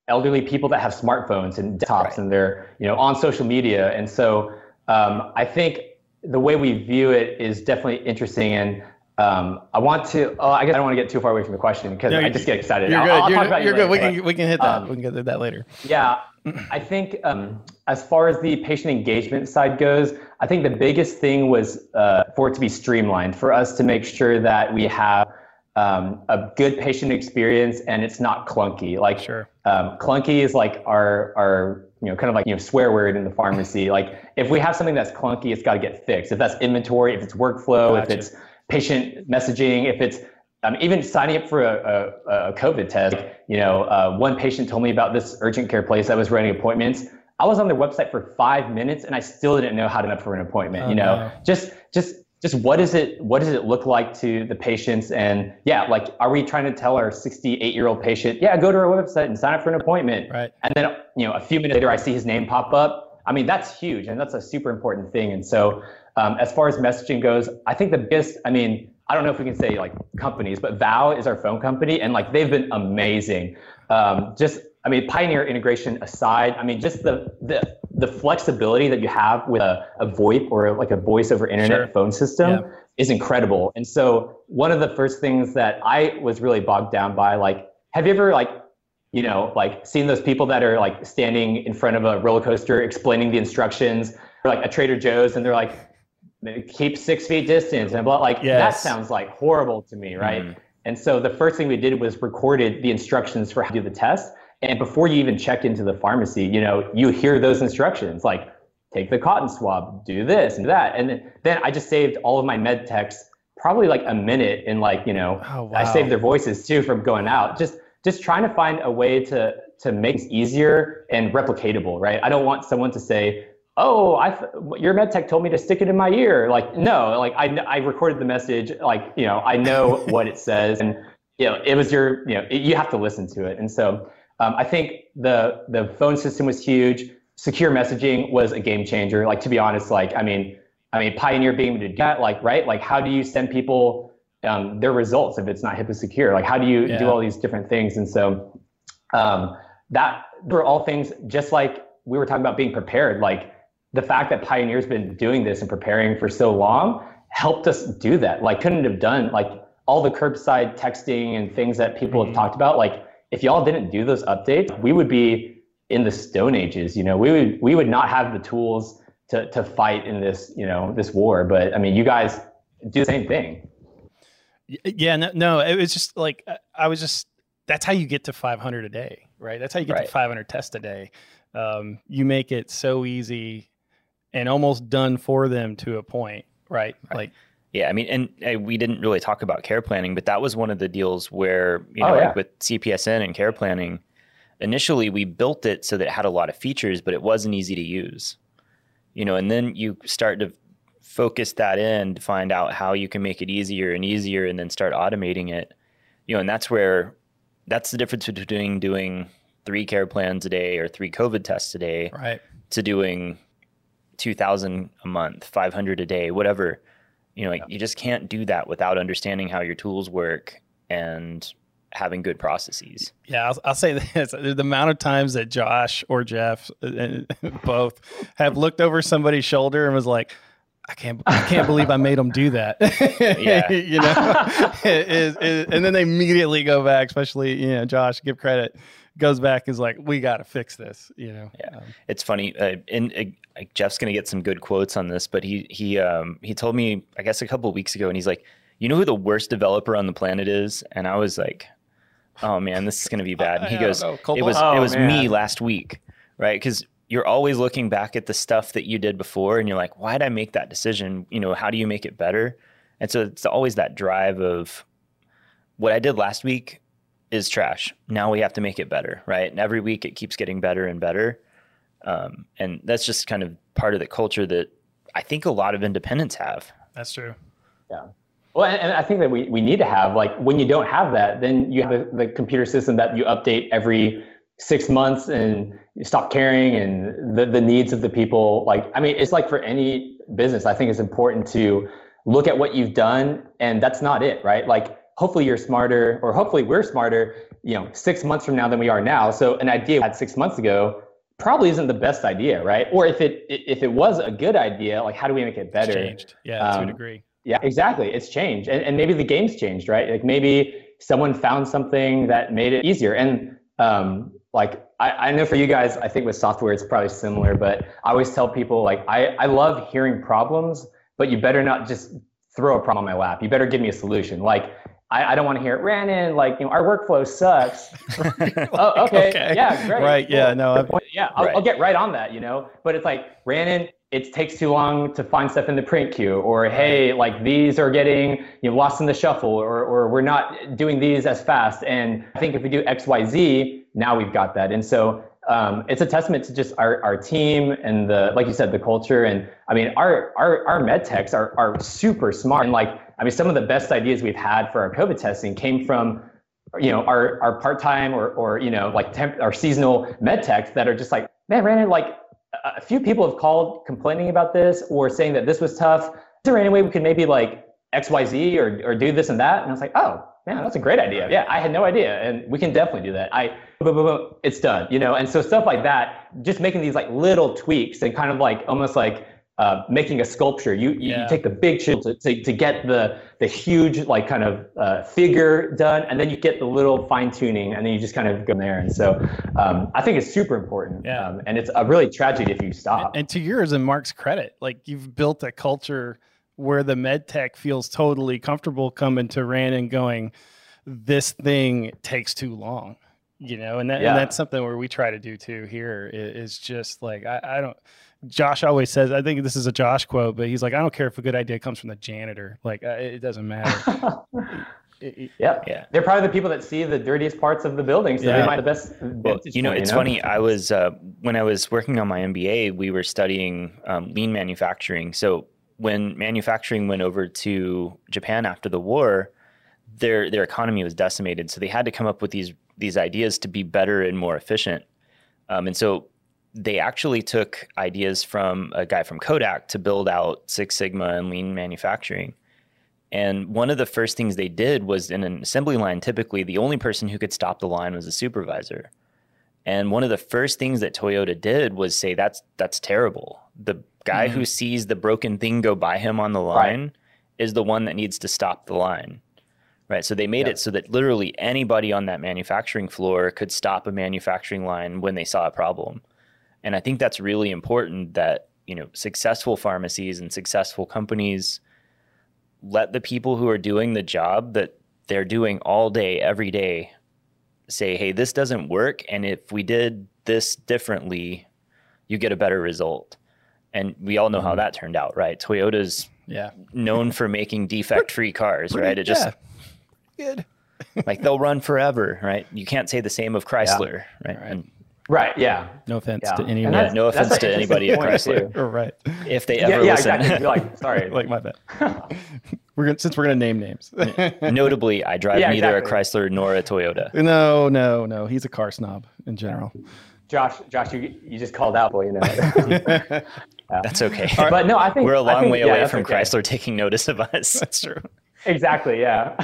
elderly people that have smartphones and desktops Right. and they're you know on social media and so um, i think the way we view it is definitely interesting and um, i want to oh, i guess i don't want to get too far away from the question because No, i just get excited You're I'll- good. I'll you're talk about you you're good. We later, can we can hit that. um, we can get to that later. yeah, I think um, as far as the patient engagement side goes, I think the biggest thing was uh, for it to be streamlined, for us to make sure that we have um, a good patient experience and it's not clunky. Like Sure. um, clunky is like our our you know kind of like you know swear word in the pharmacy. like if we have something that's clunky, it's got to get fixed. If that's inventory, if it's workflow, Gotcha. if it's patient messaging, if it's um, even signing up for a, a, a COVID test. You know, uh, one patient told me about this urgent care place that was running appointments. I was on their website for five minutes and I still didn't know how to sign up for an appointment. Oh, you know, no. just just just what is it what does it look like to the patients? And yeah like are we trying to tell our 68 year old patient yeah go to our website and sign up for an appointment. Right. and then you know a few minutes later i see his name pop up. I mean that's huge and that's a super important thing. And so um, as far as messaging goes i think the biggest i mean i don't know if we can say like companies but vow is our phone company and like they've been amazing. Um, just i mean pioneer integration aside i mean just the the the flexibility that you have with a, a VoIP or like a voice over internet Sure. phone system Yeah. is incredible. And so one of the first things that I was really bogged down by, like, have you ever like, you know, like seen those people that are like standing in front of a roller coaster explaining the instructions, or like a Trader Joe's, and they're like, keep six feet distance, and blah. Like that sounds like horrible to me, right? Mhm. And so the first thing we did was recorded the instructions for how to do the test. And before you even check into the pharmacy, you know, you hear those instructions like take the cotton swab, do this and that. And then- I just saved all of my med techs probably like a minute in like, you know, Oh, I saved their voices too from going out. Just just trying to find a way to to make it easier and replicatable, right? I don't want someone to say, "Oh, I your med tech told me to stick it in my ear." Like, no, like I I recorded the message, like you know, I know what it says, and you know, it was your you know, it, you have to listen to it, and so um, I think the the phone system was huge. Secure messaging was a game changer. Like to be honest, like I mean, I mean, Pioneer being able to do that, like right, like how do you send people um, their results if it's not HIPAA secure? Like how do you Yeah. do all these different things? And so um, that were all things just like we were talking about being prepared. Like the fact that Pioneer's been doing this and preparing for so long helped us do that. Like couldn't have done like all the curbside texting and things that people Mhm. have talked about. Like if y'all didn't do those updates, we would be in the stone ages. You know, we would we would not have the tools to to fight in this you know this war. But I mean, you guys do the same thing. Yeah, no, no, it was just like I- was just that's how you get to 500 a day, right? That's how you get Right. to 500 tests a day. Um, you make it so easy and almost done for them to a point, right? Like, Yeah, I mean, and uh, we didn't really talk about care planning, but that was one of the deals where you Oh, know, yeah. like with CPESN and care planning, initially we built it so that it had a lot of features, but it wasn't easy to use. You know, and then you start to focus that in to find out how you can make it easier and easier, and then start automating it. You know, and that's where that's the difference between doing three care plans a day or three COVID tests a day right? to doing 2000 a month 500 a day whatever you know like you just can't do that without understanding how your tools work and having good processes Yeah, I'll, I'll say this: the amount of times that Josh or Jeff, uh, both, have looked over somebody's shoulder and was like, "I can't, I can't believe I made them do that." Yeah. you know, It is- it- and then they immediately go back. Especially, you know, Josh, give credit, goes back is like, "We got to fix this." You know, Yeah. Um, it's funny uh, and uh, jeff's gonna get some good quotes on this but he he um he told me i guess a couple of weeks ago and he's like you know who the worst developer on the planet is? And i was like oh man this is gonna be bad. And he goes know, it was Oh, it was me last week right? Because you're always looking back at the stuff that you did before and you're like why did i make that decision? You know how do you make it better? And so it's always that drive of what i did last week is trash now we have to make it better right and every week it keeps getting better and better um, and that's just kind of part of the culture that i think a lot of independents have that's true. Yeah. Well, and, and I think that we, we need to have like when you don't have that, then you have the, the computer system that you update every six months and you stop caring and the, the needs of the people. Like, I mean, it's like for any business, I think it's important to look at what you've done and that's not it, right? Like, hopefully you're smarter or hopefully we're smarter, you know, six months from now than we are now. So an idea we had six months ago probably isn't the best idea, right? Or if it if it was a good idea, like how do we make it better? It's changed. Yeah, to a Um, degree. Yeah, exactly. It's changed. And, and maybe the game's changed, right? Like maybe someone found something that made it easier. And um, like, I, I know for you guys, I think with software, it's probably similar, but I always tell people, like, I, I love hearing problems, but you better not just throw a problem on my lap. You better give me a solution. Like, I, I don't want to hear it ran in, like, you know, our workflow sucks. oh, okay. Okay. Yeah, great. Right, yeah, no, I've- point. Yeah, I'll, Right. I'll get right on that, you know. But it's like ran in. It takes too long to find stuff in the print queue, or hey, like these are getting you know lost in the shuffle, or or we're not doing these as fast. And I think if we do X, Y, Z, now we've got that. And so um, it's a testament to just our, our team and the like you said the culture. And I mean our our our med techs are are super smart. And like I mean some of the best ideas we've had for our COVID testing came from you know our our part-time or or you know like temp our seasonal med techs that are just like man Brandon like a- few people have called complaining about this or saying that this was tough is there any way we could maybe like xyz or or do this and that and i was like oh man, that's a great idea. Yeah, I had no idea, and we can definitely do that. I, boom, boom, boom, it's done. You know, and so stuff like that, just making these like little tweaks and kind of like almost like uh, making a sculpture. You you, Yeah. you take the big chisel to, to, to get the the huge like kind of uh, figure done, and then you get the little fine tuning, and then you just kind of go there. And so um, I think it's super important. Yeah. Um, and it's a really tragedy if you stop. And to yours and Mark's credit, like you've built a culture where the med tech feels totally comfortable coming to Rand and going, this thing takes too long, you know, and, that, Yeah. and that's something where we try to do too here is is just like, I, I don't, Josh always says, I think this is a Josh quote, but he's like, I don't care if a good idea comes from the janitor. Like, uh, it doesn't matter. It- it- Yeah. Yeah. They're probably the people that see the dirtiest parts of the building, so Yeah. they might have the best. Well, you know, point, it's funny. I was uh, when I was working on my MBA, we were studying um, lean manufacturing. So when manufacturing went over to Japan after the war, their their economy was decimated. So they had to come up with these these ideas to be better and more efficient. Um, and so they actually took ideas from a guy from Kodak to build out Six Sigma and lean manufacturing. And one of the first things they did was in an assembly line, typically the only person who could stop the line was a supervisor. And one of the first things that Toyota did was say that's that's terrible. The guy who mm-hmm. sees the broken thing go by him on the line is the one that needs to stop the line. Right. So they made Yeah. it so that literally anybody on that manufacturing floor could stop a manufacturing line when they saw a problem. And I think that's really important that, you know, successful pharmacies and successful companies let the people who are doing the job that they're doing all day, every day, say, hey, this doesn't work. And if we did this differently, you get a better result. And we all know how mm-hmm. that turned out, right? Toyota's yeah. known for making defect free cars, right? It just yeah. good. like they'll run forever, right? You can't say the same of Chrysler, right? And right. Yeah. No offense Yeah. to And anyone. that's- no that's offense to anybody at Chrysler. too. Right. if they ever yeah, listen, exactly. You're like, sorry. like my bad. we're gonna since we're gonna name names. notably, I drive Yeah, neither exactly. a Chrysler nor a Toyota. no, no, no. He's a car snob in general. Josh, Josh, you, you just called out, boy, you know. That's okay. but no, I think We're a long think- way yeah, away from okay. Chrysler taking notice of us. That's true. Exactly. Yeah.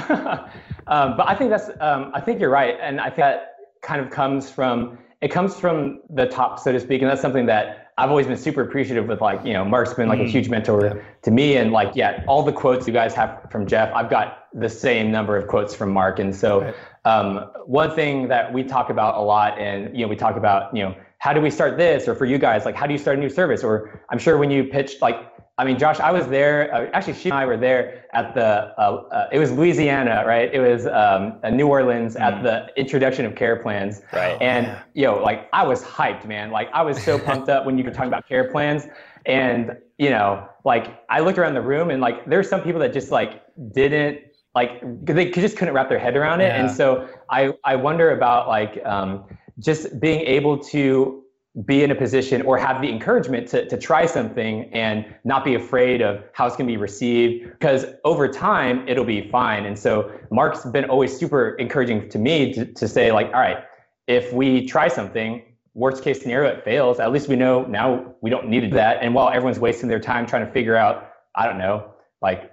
um, but I think that's. Um, I think you're right, and I think that kind of comes from it comes from the top, so to speak, and that's something that I've always been super appreciative with. Like, you know, Mark's been like a huge mentor to me, and like, yeah, all the quotes you guys have from Jeff, I've got the same number of quotes from Mark, and so um, one thing that we talk about a lot, and you know, we talk about, you know, how do we start this, or for you guys, like, how do you start a new service, or I'm sure when you pitched, like, I mean, Josh, I was there. Uh, actually, she and I were there at the. Uh, uh, it was Louisiana, right? It was um, uh, New Orleans at the introduction of care plans. Right. And yo, like I was hyped, man. Like I was so pumped up when you were talking about care plans, and you know, like I looked around the room and like there's some people that just like didn't like they just couldn't wrap their head around it, and so I I wonder about like um, just being able to be in a position or have the encouragement to, to try something and not be afraid of how it's going to be received because over time it'll be fine. And so mark's been always super encouraging to me to, to say like all right if we try something worst case scenario it fails. At least we know now we don't need that. And while everyone's wasting their time trying to figure out i don't know like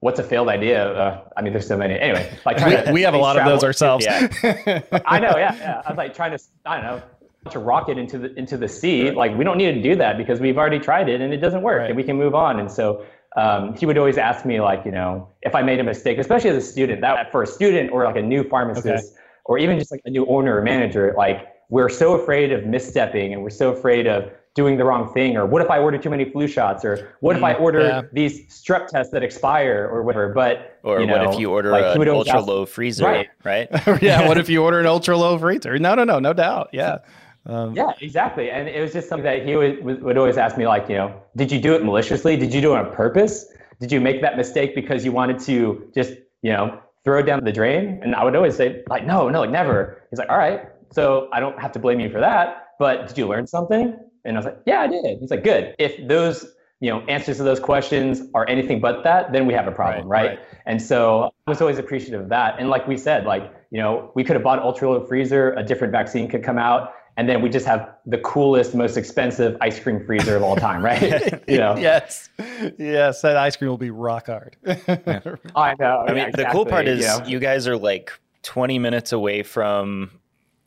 what's a failed idea? Uh, i mean there's so many. Anyway like We, we have a lot of those ourselves. Yeah. I know, yeah, yeah. I was like trying to, I don't know, launch a rocket into the into the sea. Like we don't need to do that because we've already tried it and it doesn't work, Right. and we can move on. And so um, he would always ask me, like, you know, if I made a mistake, especially as a student, that for a student or like a new pharmacist, or even just like a new owner or manager, like we're so afraid of misstepping and we're so afraid of doing the wrong thing or what if i order too many flu shots or what if i order Mm, yeah. these strep tests that expire or whatever but Or you what know, if you order like, an ultra ask- low freezer, Right. right? yeah. What if you order an ultra low freezer? No, no, no, no doubt. Yeah. Um, Yeah, exactly. And it was just something that he would, would always ask me, like, you know, did you do it maliciously? Did you do it on purpose? Did you make that mistake because you wanted to just, you know, throw it down the drain? And I would always say, like, no, no, like never. He's like, all right, so I don't have to blame you for that. But did you learn something? And I was like, yeah, I did. He's like, good. If those, you know, answers to those questions are anything but that, then we have a problem, Right, right? right. And so I was always appreciative of that. And like we said, like, you know, we could have bought ultra low freezer, a different vaccine could come out, and then we just have the coolest, most expensive ice cream freezer of all time, right? you know. yes, yes, that ice cream will be rock hard. I know. I mean, yeah, the cool part is you you guys are like 20 minutes away from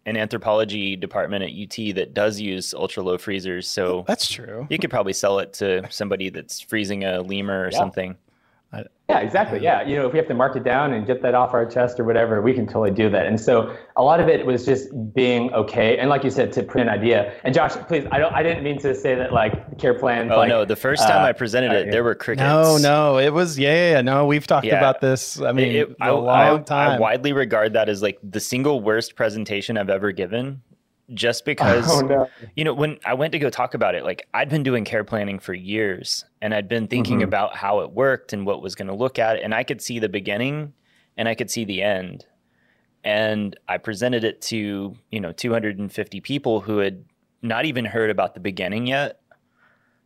an anthropology department at UT that does use ultra low freezers. So That's true. you could probably sell it to somebody that's freezing a lemur or Yeah. Something. Yeah, exactly. Yeah, you know, if we have to mark it down and get that off our chest or whatever, we can totally do that. And so a lot of it was just being okay, and like you said, to print an idea. And Josh, please, I don't, I didn't mean to say that like care plans. Oh like, no, the first time uh, I presented uh, it, there were crickets. No, no, it was yeah, yeah. No, we've talked Yeah. about this. I mean, It- a I, long I- I time. widely regard that as like the single worst presentation I've ever given. Just because Oh no. you know when i went to go talk about it like i'd been doing care planning for years and i'd been thinking Mhm. about how it worked and what was going to look at and i could see the beginning and i could see the end and i presented it to you know 250 people who had not even heard about the beginning yet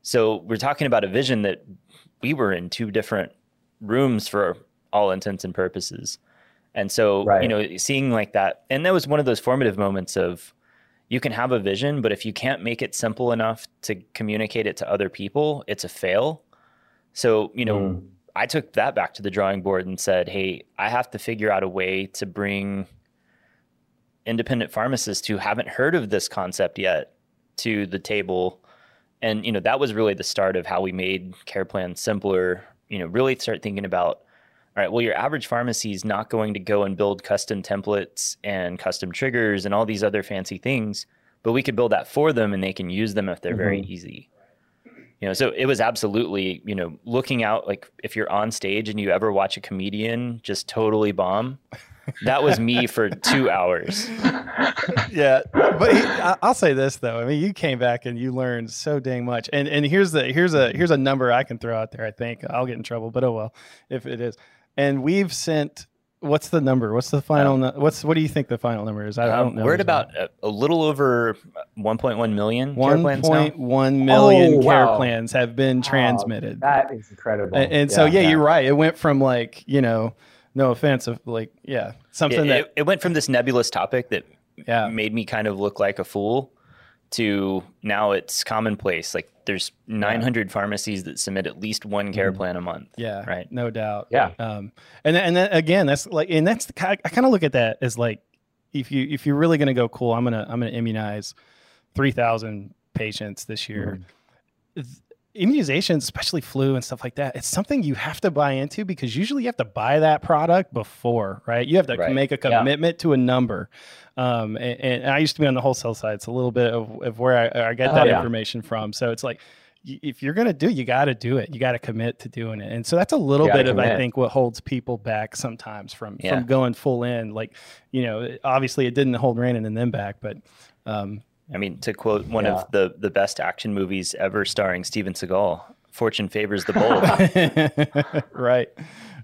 so we're talking about a vision that we were in two different rooms for all intents and purposes and so you know seeing like that and that was one of those formative moments of you can have a vision, but if you can't make it simple enough to communicate it to other people, it's a fail. So, you know, Mm. I took that back to the drawing board and said, hey, I have to figure out a way to bring independent pharmacists who haven't heard of this concept yet to the table. And, you know, that was really the start of how we made care plans simpler, you know, really start thinking about all right, well, your average pharmacy is not going to go and build custom templates and custom triggers and all these other fancy things, but we could build that for them and they can use them if they're very mm-hmm. easy. You know, so it was absolutely, you know, looking out like if you're on stage and you ever watch a comedian just totally bomb, that was me for two hours. yeah, but he, I, I'll say this though. I mean, you came back and you learned so dang much. And and here's the here's a here's a number I can throw out there. I think I'll get in trouble, but oh well, if it is. And we've sent. What's the number? What's the final? nu- what's what do you think the final number is? I, I Um, don't know. we're at about a, a little over 1.1 million care one now. point one million Oh, care wow. plans have been transmitted. That is incredible. and, and so yeah, you're right. It went from like you know, no offense of like yeah, something It, that it, it went from this nebulous topic that yeah made me kind of look like a fool to now it's commonplace. Like there's 900 pharmacies that submit at least one care plan a month. Mm-hmm. Yeah, Right. No doubt. Yeah. Um, and then, and then again, that's like, and that's the kind. I kind of look at that as like, if you if you're really going to go cool, I'm gonna I'm gonna immunize three thousand patients this year. Th- Immunizations, especially flu and stuff like that, it's something you have to buy into because usually you have to buy that product before, right? You have to Right. make a Yeah. commitment to a number. Um, and, and I used to be on the wholesale side. It's a little bit of, of where I, I get Oh, that yeah. information from. So it's like, if you're going to do, you got to do it. You got to commit to doing it. And so that's a little bit of, I think, what holds people back sometimes from, Yeah. from going full in. Like, you know, obviously it didn't hold Brandon and them back, but um, I mean, to quote one Yeah. of the, the best action movies ever starring Steven Seagal, fortune favors the bold. right,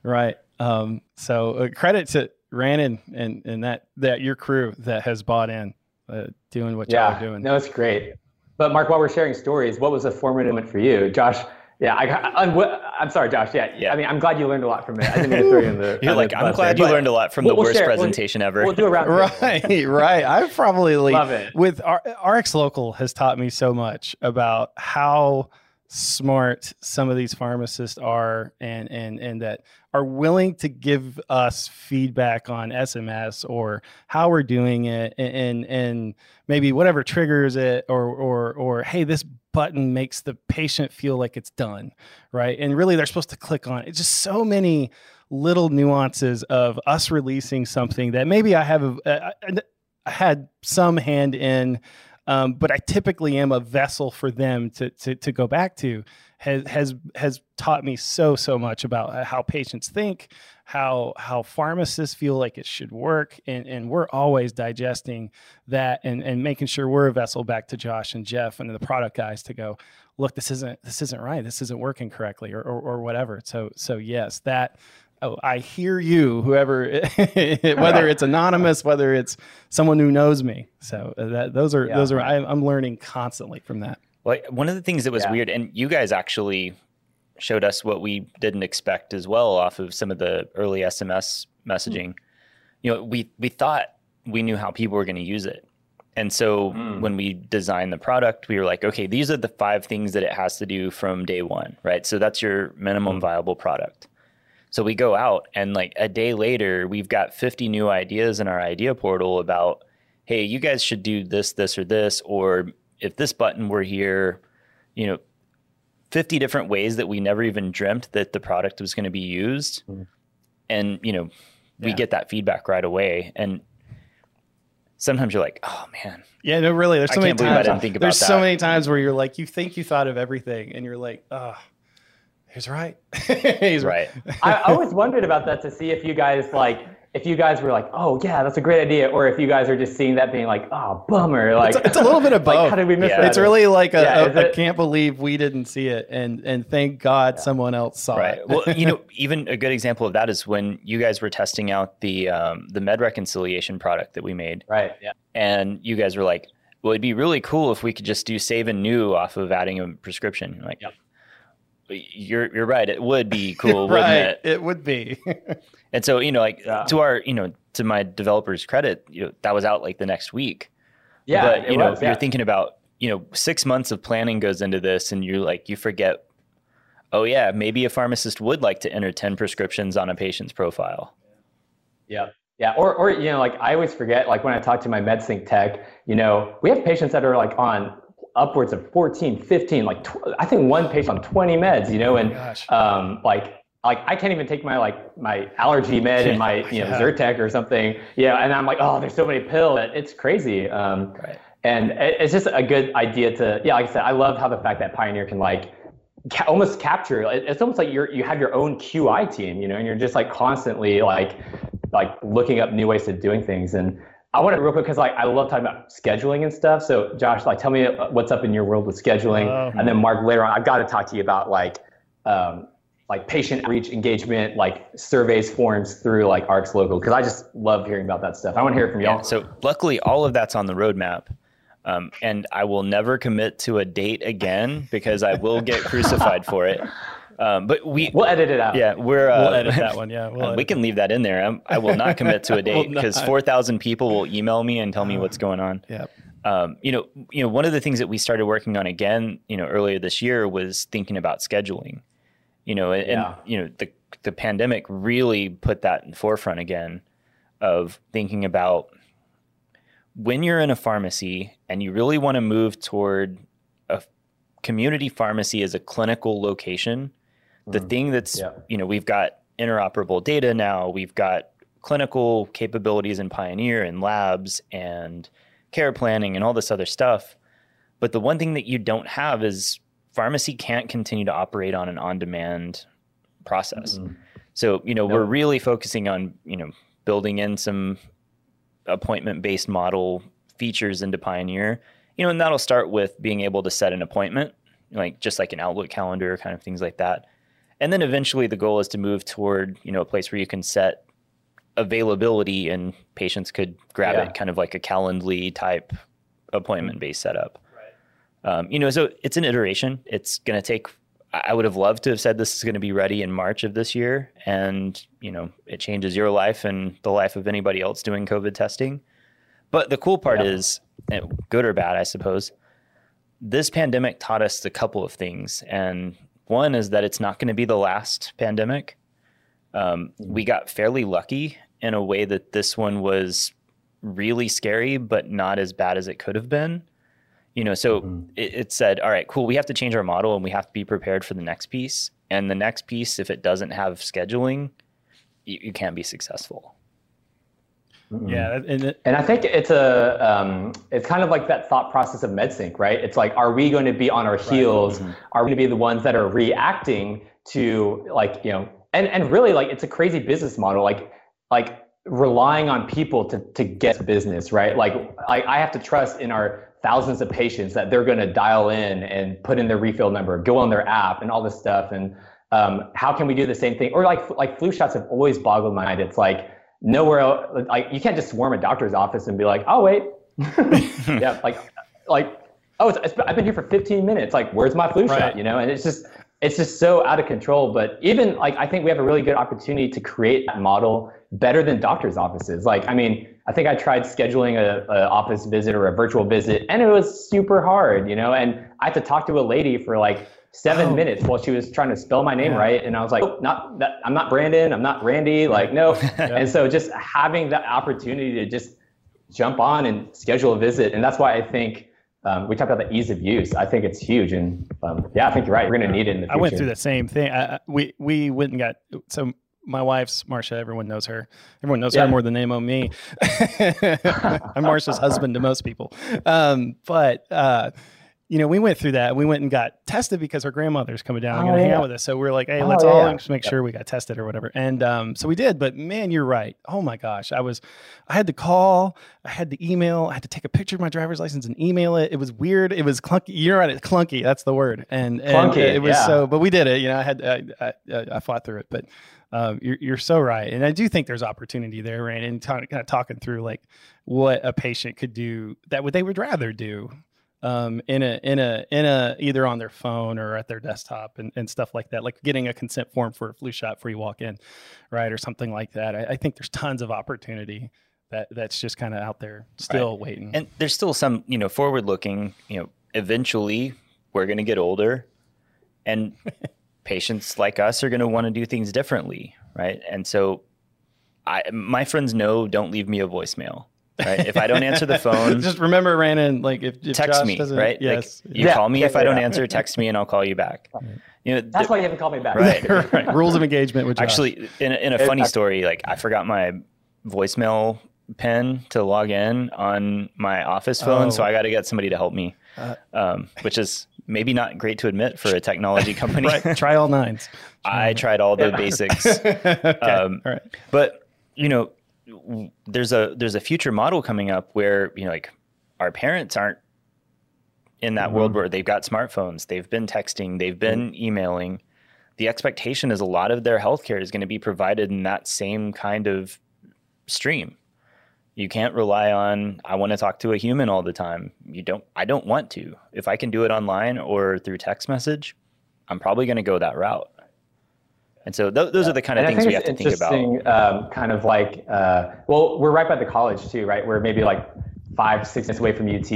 right. Um, so uh, credit to Brandon and, and that, that your crew that has bought in, uh, doing what y'all are doing. no, it's great. But Mark, while we're sharing stories, what was a formative moment for you, Josh? Yeah, I, I'm, I'm sorry, Josh. Yeah, Yeah. I mean, I'm glad you learned a lot from it. I didn't mean to throw you in the. You're like, the I'm glad there, you learned a lot from we'll- the we'll worst share- we'll- presentation ever. We'll do a round. right right i've probably like, Love it. with our rx local has taught me so much about how smart some of these pharmacists are and and and that are willing to give us feedback on sms or how we're doing it and and, maybe whatever triggers it or or or hey this button makes the patient feel like it's done right? And really they're supposed to click on it. It's just so many little nuances of us releasing something that maybe I have a, I, I- I had some hand in, um, but I typically am a vessel for them to to, to go back to. Has has has taught me so so much about how patients think, how how pharmacists feel like it should work, and and we're always digesting that and and making sure we're a vessel back to Josh and Jeff and the product guys to go look this isn't this isn't right this isn't working correctly or, or, or whatever so so yes that oh i hear you whoever whether it's anonymous whether it's someone who knows me so uh, that those are Yeah. those are I, i'm learning constantly from that Well, one of the things that was Yeah. weird, and you guys actually showed us what we didn't expect as well off of some of the early SMS messaging. Hmm. You know, we we thought we knew how people were going to use it, And so hmm. when we designed the product, we were like, okay, these are the five things that it has to do from day one, right? So that's your minimum hmm. viable product. So we go out and like a day later, we've got 50 new ideas in our idea portal about, hey, you guys should do this, this, or this, or if this button were here, you know, 50 different ways that we never even dreamt that the product was going to be used. Mm-hmm. And, you know, we Yeah. get that feedback right away. And sometimes you're like, oh man, Yeah, no, really. There's I so many can't believe I times. didn't think about there's so many times where you're like, you think you thought of everything, and you're like, oh, he's right. he's right. I, I always wondered about that to see if you guys like if you guys were like, oh yeah, that's a great idea, or if you guys are just seeing that being like, oh bummer, like It's, it's a little bit of like both. how did we miss Yeah. that? it's really like a, Yeah, a- is I it- can't believe we didn't see it, and and thank God someone else saw Right. it. Well, you know, even a good example of that is when you guys were testing out the um, the med reconciliation product that we made, right. Yeah. and you guys were like, "Well, it'd be really cool if we could just do save and new off of adding a prescription." Like, Yep. You're you're right. It would be cool, right. wouldn't it? It would be. And so, you know, like Yeah. to our, you know, to my developers' credit, you know, that was out like the next week. Yeah. but you know, was, if you're thinking about, you know, six months of planning goes into this, and you're like you forget. Oh yeah, maybe a pharmacist would like to enter ten prescriptions on a patient's profile. Yeah. Yeah. Or, or, you know, like I always forget, like when I talk to my MedSync tech, you know, we have patients that are like on upwards of 14, 15, like tw- I think one patient on 20 meds, you know, and gosh. um, like, like I can't even take my like my allergy med and my you know Yeah. Zyrtec or something. Yeah, and I'm like, oh, there's so many pills. It's crazy. Um, Right. And it- it's just a good idea to yeah, like I said, I love how the fact that Pioneer can like ca- almost capture. it- It's almost like you're you have your own QI team, you know, and you're just like constantly like like looking up new ways to doing things. And I want to real quick because like I love talking about scheduling and stuff. So Josh, like tell me uh, what's up in your world with scheduling, Oh. and then Mark later on, I've got to talk to you about like um, like patient reach engagement, like surveys, forms through like Rx local because I just love hearing about that stuff. I want to hear it from y'all. Yeah. So luckily, all of that's on the roadmap. Um, and I will never commit to a date again because I will get crucified for it. Um, but we, we'll edit it out. yeah, we're, uh, we'll edit that one. Yeah, we'll we edit can leave that in there. I'm, I will not commit to a date because not. 4,000 people will email me and tell me what's going on. Yep. Um, you know, you know, one of the things that we started working on again, you know, earlier this year was thinking about scheduling. You know, and, and, Yeah. you know the the pandemic really put that in forefront again of thinking about when you're in a pharmacy and you really want to move toward a community pharmacy as a clinical location, the mm. thing that's Yeah. you know we've got interoperable data now, we've got clinical capabilities in Pioneer and labs and care planning and all this other stuff. But the one thing that you don't have is pharmacy can't continue to operate on an on-demand process. Mm-hmm. So, you know, we're really focusing on, you know, building in some appointment-based model features into Pioneer. You know, and that'll start with being able to set an appointment, like just like an Outlook calendar, kind of things like that. And then eventually the goal is to move toward, you know, a place where you can set availability and patients could grab Yeah. it kind of like a Calendly type appointment based setup. Um, you know, so it's an iteration. It's going to take. I I would have loved to have said this is going to be ready in March of this year, and you know, it changes your life and the life of anybody else doing COVID testing. But the cool part Yeah. is, eh, good or bad, I suppose. This pandemic taught us a couple of things, and one is that it's not going to be the last pandemic. Um, we got fairly lucky in a way that this one was really scary, but not as bad as it could have been. You know, so it, it said, all right, cool, we have to change our model and we have to be prepared for the next piece. And the next piece, if it doesn't have scheduling, you, you can't be successful. Yeah, and it, And I think it's a, um, it's kind of like that thought process of MedSync, right? It's like, are we going to be on our heels? Are we going to be the ones that are reacting to like, you know, and, and really like, it's a crazy business model. Like, like relying on people to, to get business, right? Like I, I have to trust in our thousands of patients that they're going to dial in and put in their refill number, go on their app and all this stuff. And um, how can we do the same thing? Or like, like flu shots have always boggled my mind. It's like, nowhere else like you can't just swarm a doctor's office and be like oh wait yeah like like oh it's, it's, i've been here for 15 minutes like where's my flu Right. shot you know and it's just it's just so out of control. But even like, I think we have a really good opportunity to create that model better than doctors' offices. Like, I mean, I think I tried scheduling a, a office visit or a virtual visit, and it was super hard, you know. And I had to talk to a lady for like seven Oh. minutes while she was trying to spell my name Yeah. right, and I was like, oh, not that, I'm not Brandon, I'm not Randy, like no. And so just having that opportunity to just jump on and schedule a visit, and that's why I think. Um, we talked about the ease of use. I think it's huge, and um, yeah, I think you're right. We're going to need it in the I future. went through the same thing. I, I- we we went and got so my wife's Marsha. Everyone knows her. Everyone knows Yeah. her more than they know me. I'm Marsha's husband to most people. Um, but uh, you know, we went through that. We went and got tested because her grandmother's coming down and Oh, gonna hang yeah. out with us. So we're like, hey, Oh, let's all yeah. just make sure we got tested or whatever. And um, so we did. But man, you're right. Oh my gosh, I was, I had to call, I had to email, I had to take a picture of my driver's license and email it. It was weird. It was clunky. You're right. It's clunky. That's the word. And, and Clunky, it was yeah. so. But we did it. You know, I had I I, I fought through it. But um, you're you're so right, and I do think there's opportunity there, right? And kind of talking through like what a patient could do that what they would rather do um, in a in a in a either on their phone or at their desktop and, and stuff like that, like getting a consent form for a flu shot before you walk in, right, or something like that. I, I think there's tons of opportunity that that's just kind of out there still waiting. And there's still some, you know, forward looking, you know, eventually we're going to get older and patients like us are going to want to do things differently. Right. And so I, my friends know, don't leave me a voicemail. Right. If I don't answer the phone, just remember, Brandon, like if, if text Josh me. doesn't- Right. Yes. Like, you Yeah, call me yeah, if I don't answer, text me and I'll call you back. You know, That's th- why you haven't called me back. Right. right. Rules of engagement with Josh. Actually, in a, in a funny story, like I forgot my voicemail pin to log in on my office phone, so Oh. I got to get somebody to help me, Uh, um, which is maybe not great to admit for a technology company. right. Try all nines. I tried all the basics, okay. Um, all right. but you know, w- there's a there's a future model coming up where you know, like our parents aren't in that world mm-hmm. where they've got smartphones, they've been texting, they've mm-hmm. been emailing. The expectation is a lot of their healthcare is going to be provided in that same kind of stream. You can't rely on I want to talk to a human all the time. You don't I don't want to. If I can do it online or through text message, I'm probably going to go that route. And so th- those are the kind of And I things we have to think about. interesting, Um, kind of like, uh, well, we're right by the college too, right? We're maybe like five, six minutes away from UT,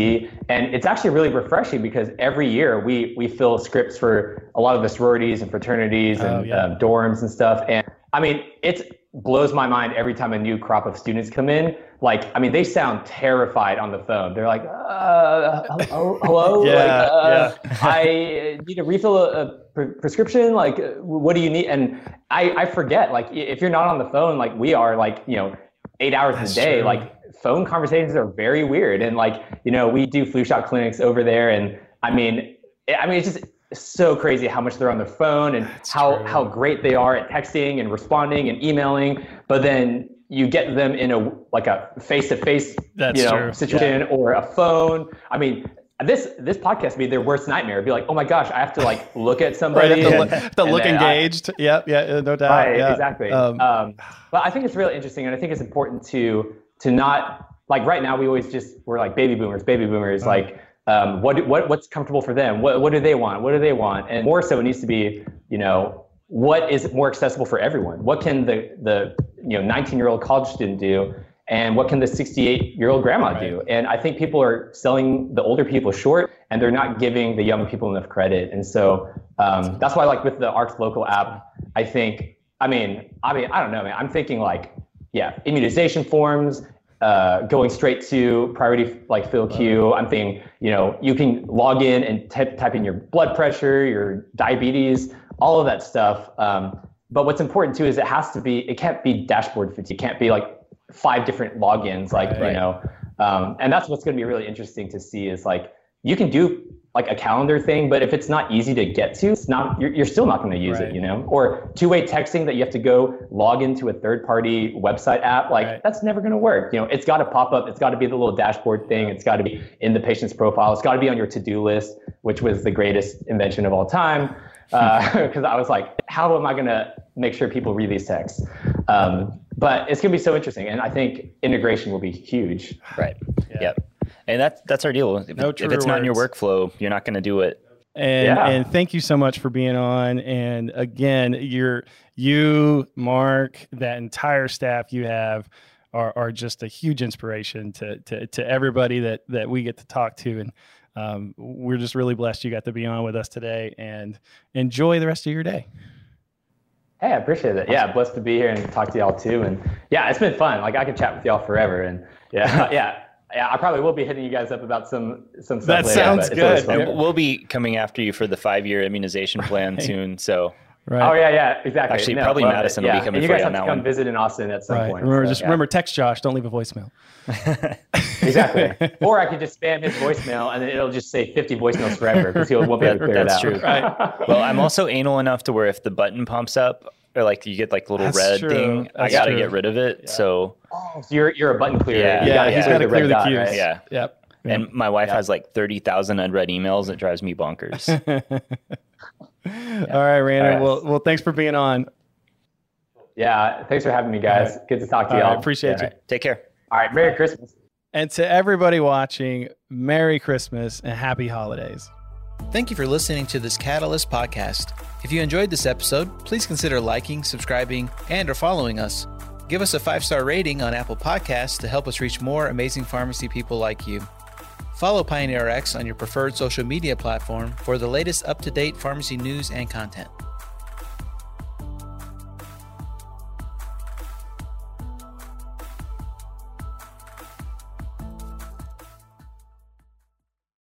and it's actually really refreshing because every year we we fill scripts for a lot of the sororities and fraternities and Oh, yeah. um, dorms and stuff. And I mean, it blows my mind every time a new crop of students come in. Like, I mean, they sound terrified on the phone. They're like, uh, hello, hello? Yeah, like, uh, I need to refill a, a pre- prescription. Like, what do you need? And I, I forget, like, if you're not on the phone, like we are, like, you know, eight hours That's a day, true. like, phone conversations are very weird. And, like, you know, we do flu shot clinics over there. And I mean, I mean, it's just so crazy how much they're on their phone and how, true. how great they are at texting and responding and emailing. But then you get them in a like a face-to-face That's you know true. situation or a phone. I mean, this this podcast would be their worst nightmare. It'd be like, oh my gosh, I have to like look at somebody. To, and- and look I- engaged. yep. Yeah. uh, No doubt. Right, yeah. exactly. Um, Um, but I think it's really interesting, and I think it's important to to not like right now. We always just we're like baby boomers, baby boomers. Uh-huh. Like, um, what what what's comfortable for them? What what do they want? What do they want? And more so, it needs to be you know what is more accessible for everyone. What can the the you know 19 year old college student do? And what can the 68 year old grandma do? And I think people are selling the older people short, and they're not giving the young people enough credit. And so um, that's why, like with the Rx Local app, I think I mean, I mean, I don't know, man. I'm thinking like, yeah, immunization forms, uh, going straight to priority like fill queue. I'm thinking, you know, you can log in and type, type in your blood pressure, your diabetes, all of that stuff. Um, but what's important too is it has to be, it can't be dashboard fatigue. It can't be like five different logins, like, you know, um, and that's what's going to be really interesting to see is like, you can do like a calendar thing, but if it's not easy to get to, it's not, you're, you're still not going to use Right. it, you know, or two-way texting that you have to go log into a third-party website app. Like Right. that's never going to work. You know, it's got to pop up. It's got to be the little dashboard thing. It's got to be in the patient's profile. It's got to be on your to-do list, which was the greatest invention of all time. Because I was like, how am I going to make sure people read these texts? Um, but it's going to be so interesting, and I think integration will be huge. Right. Yeah. Yep. And that's that's our deal. If, No if truer it's not in your workflow, you're not going to do it. and Yeah. and thank you so much for being on. And again, you're you, Mark, that entire staff you have are, are just a huge inspiration to, to to everybody that that we get to talk to. And um, we're just really blessed you got to be on with us today. And enjoy the rest of your day. Hey, I appreciate it. Yeah, blessed to be here and talk to y'all too. And yeah, it's been fun. Like I could chat with y'all forever. And yeah, yeah, yeah. I probably will be hitting you guys up about some some stuff. That later, sounds but it's always good. we'll be coming after you for the five-year immunization plan soon. So Right. Oh yeah, yeah, exactly. Actually, probably love it. Madison will be yeah. coming and you for guys you have on to come one. visit in Austin at some Right. point. Remember, so, just yeah. remember, text Josh. Don't leave a voicemail. exactly. or I could just spam his voicemail and then it'll just say 50 voicemails forever because he won't be able to clear That's it out. true. well, I'm also anal enough to where if the button pumps up or like you get like the little That's red true. thing, I gotta true. get rid of it. So Oh, so you're you're a button clearer. Yeah. You Yeah, gotta he's clear got to the clear the dot, queues. right? yeah. Yep. And my wife Yeah. has like 30,000 unread emails. It drives me bonkers. All right, Rainer. All right. Well, well, thanks for being on. Yeah. Thanks for having me, guys. Good to talk to you All y'all. right, appreciate Yeah. you. Take care. All right. Merry Christmas. And to everybody watching, Merry Christmas and Happy Holidays. Thank you for listening to this Catalyst podcast. If you enjoyed this episode, please consider liking, subscribing, and or following us. Give us a five-star rating on Apple Podcasts to help us reach more amazing pharmacy people like you. Follow PioneerRx on your preferred social media platform for the latest up-to-date pharmacy news and content.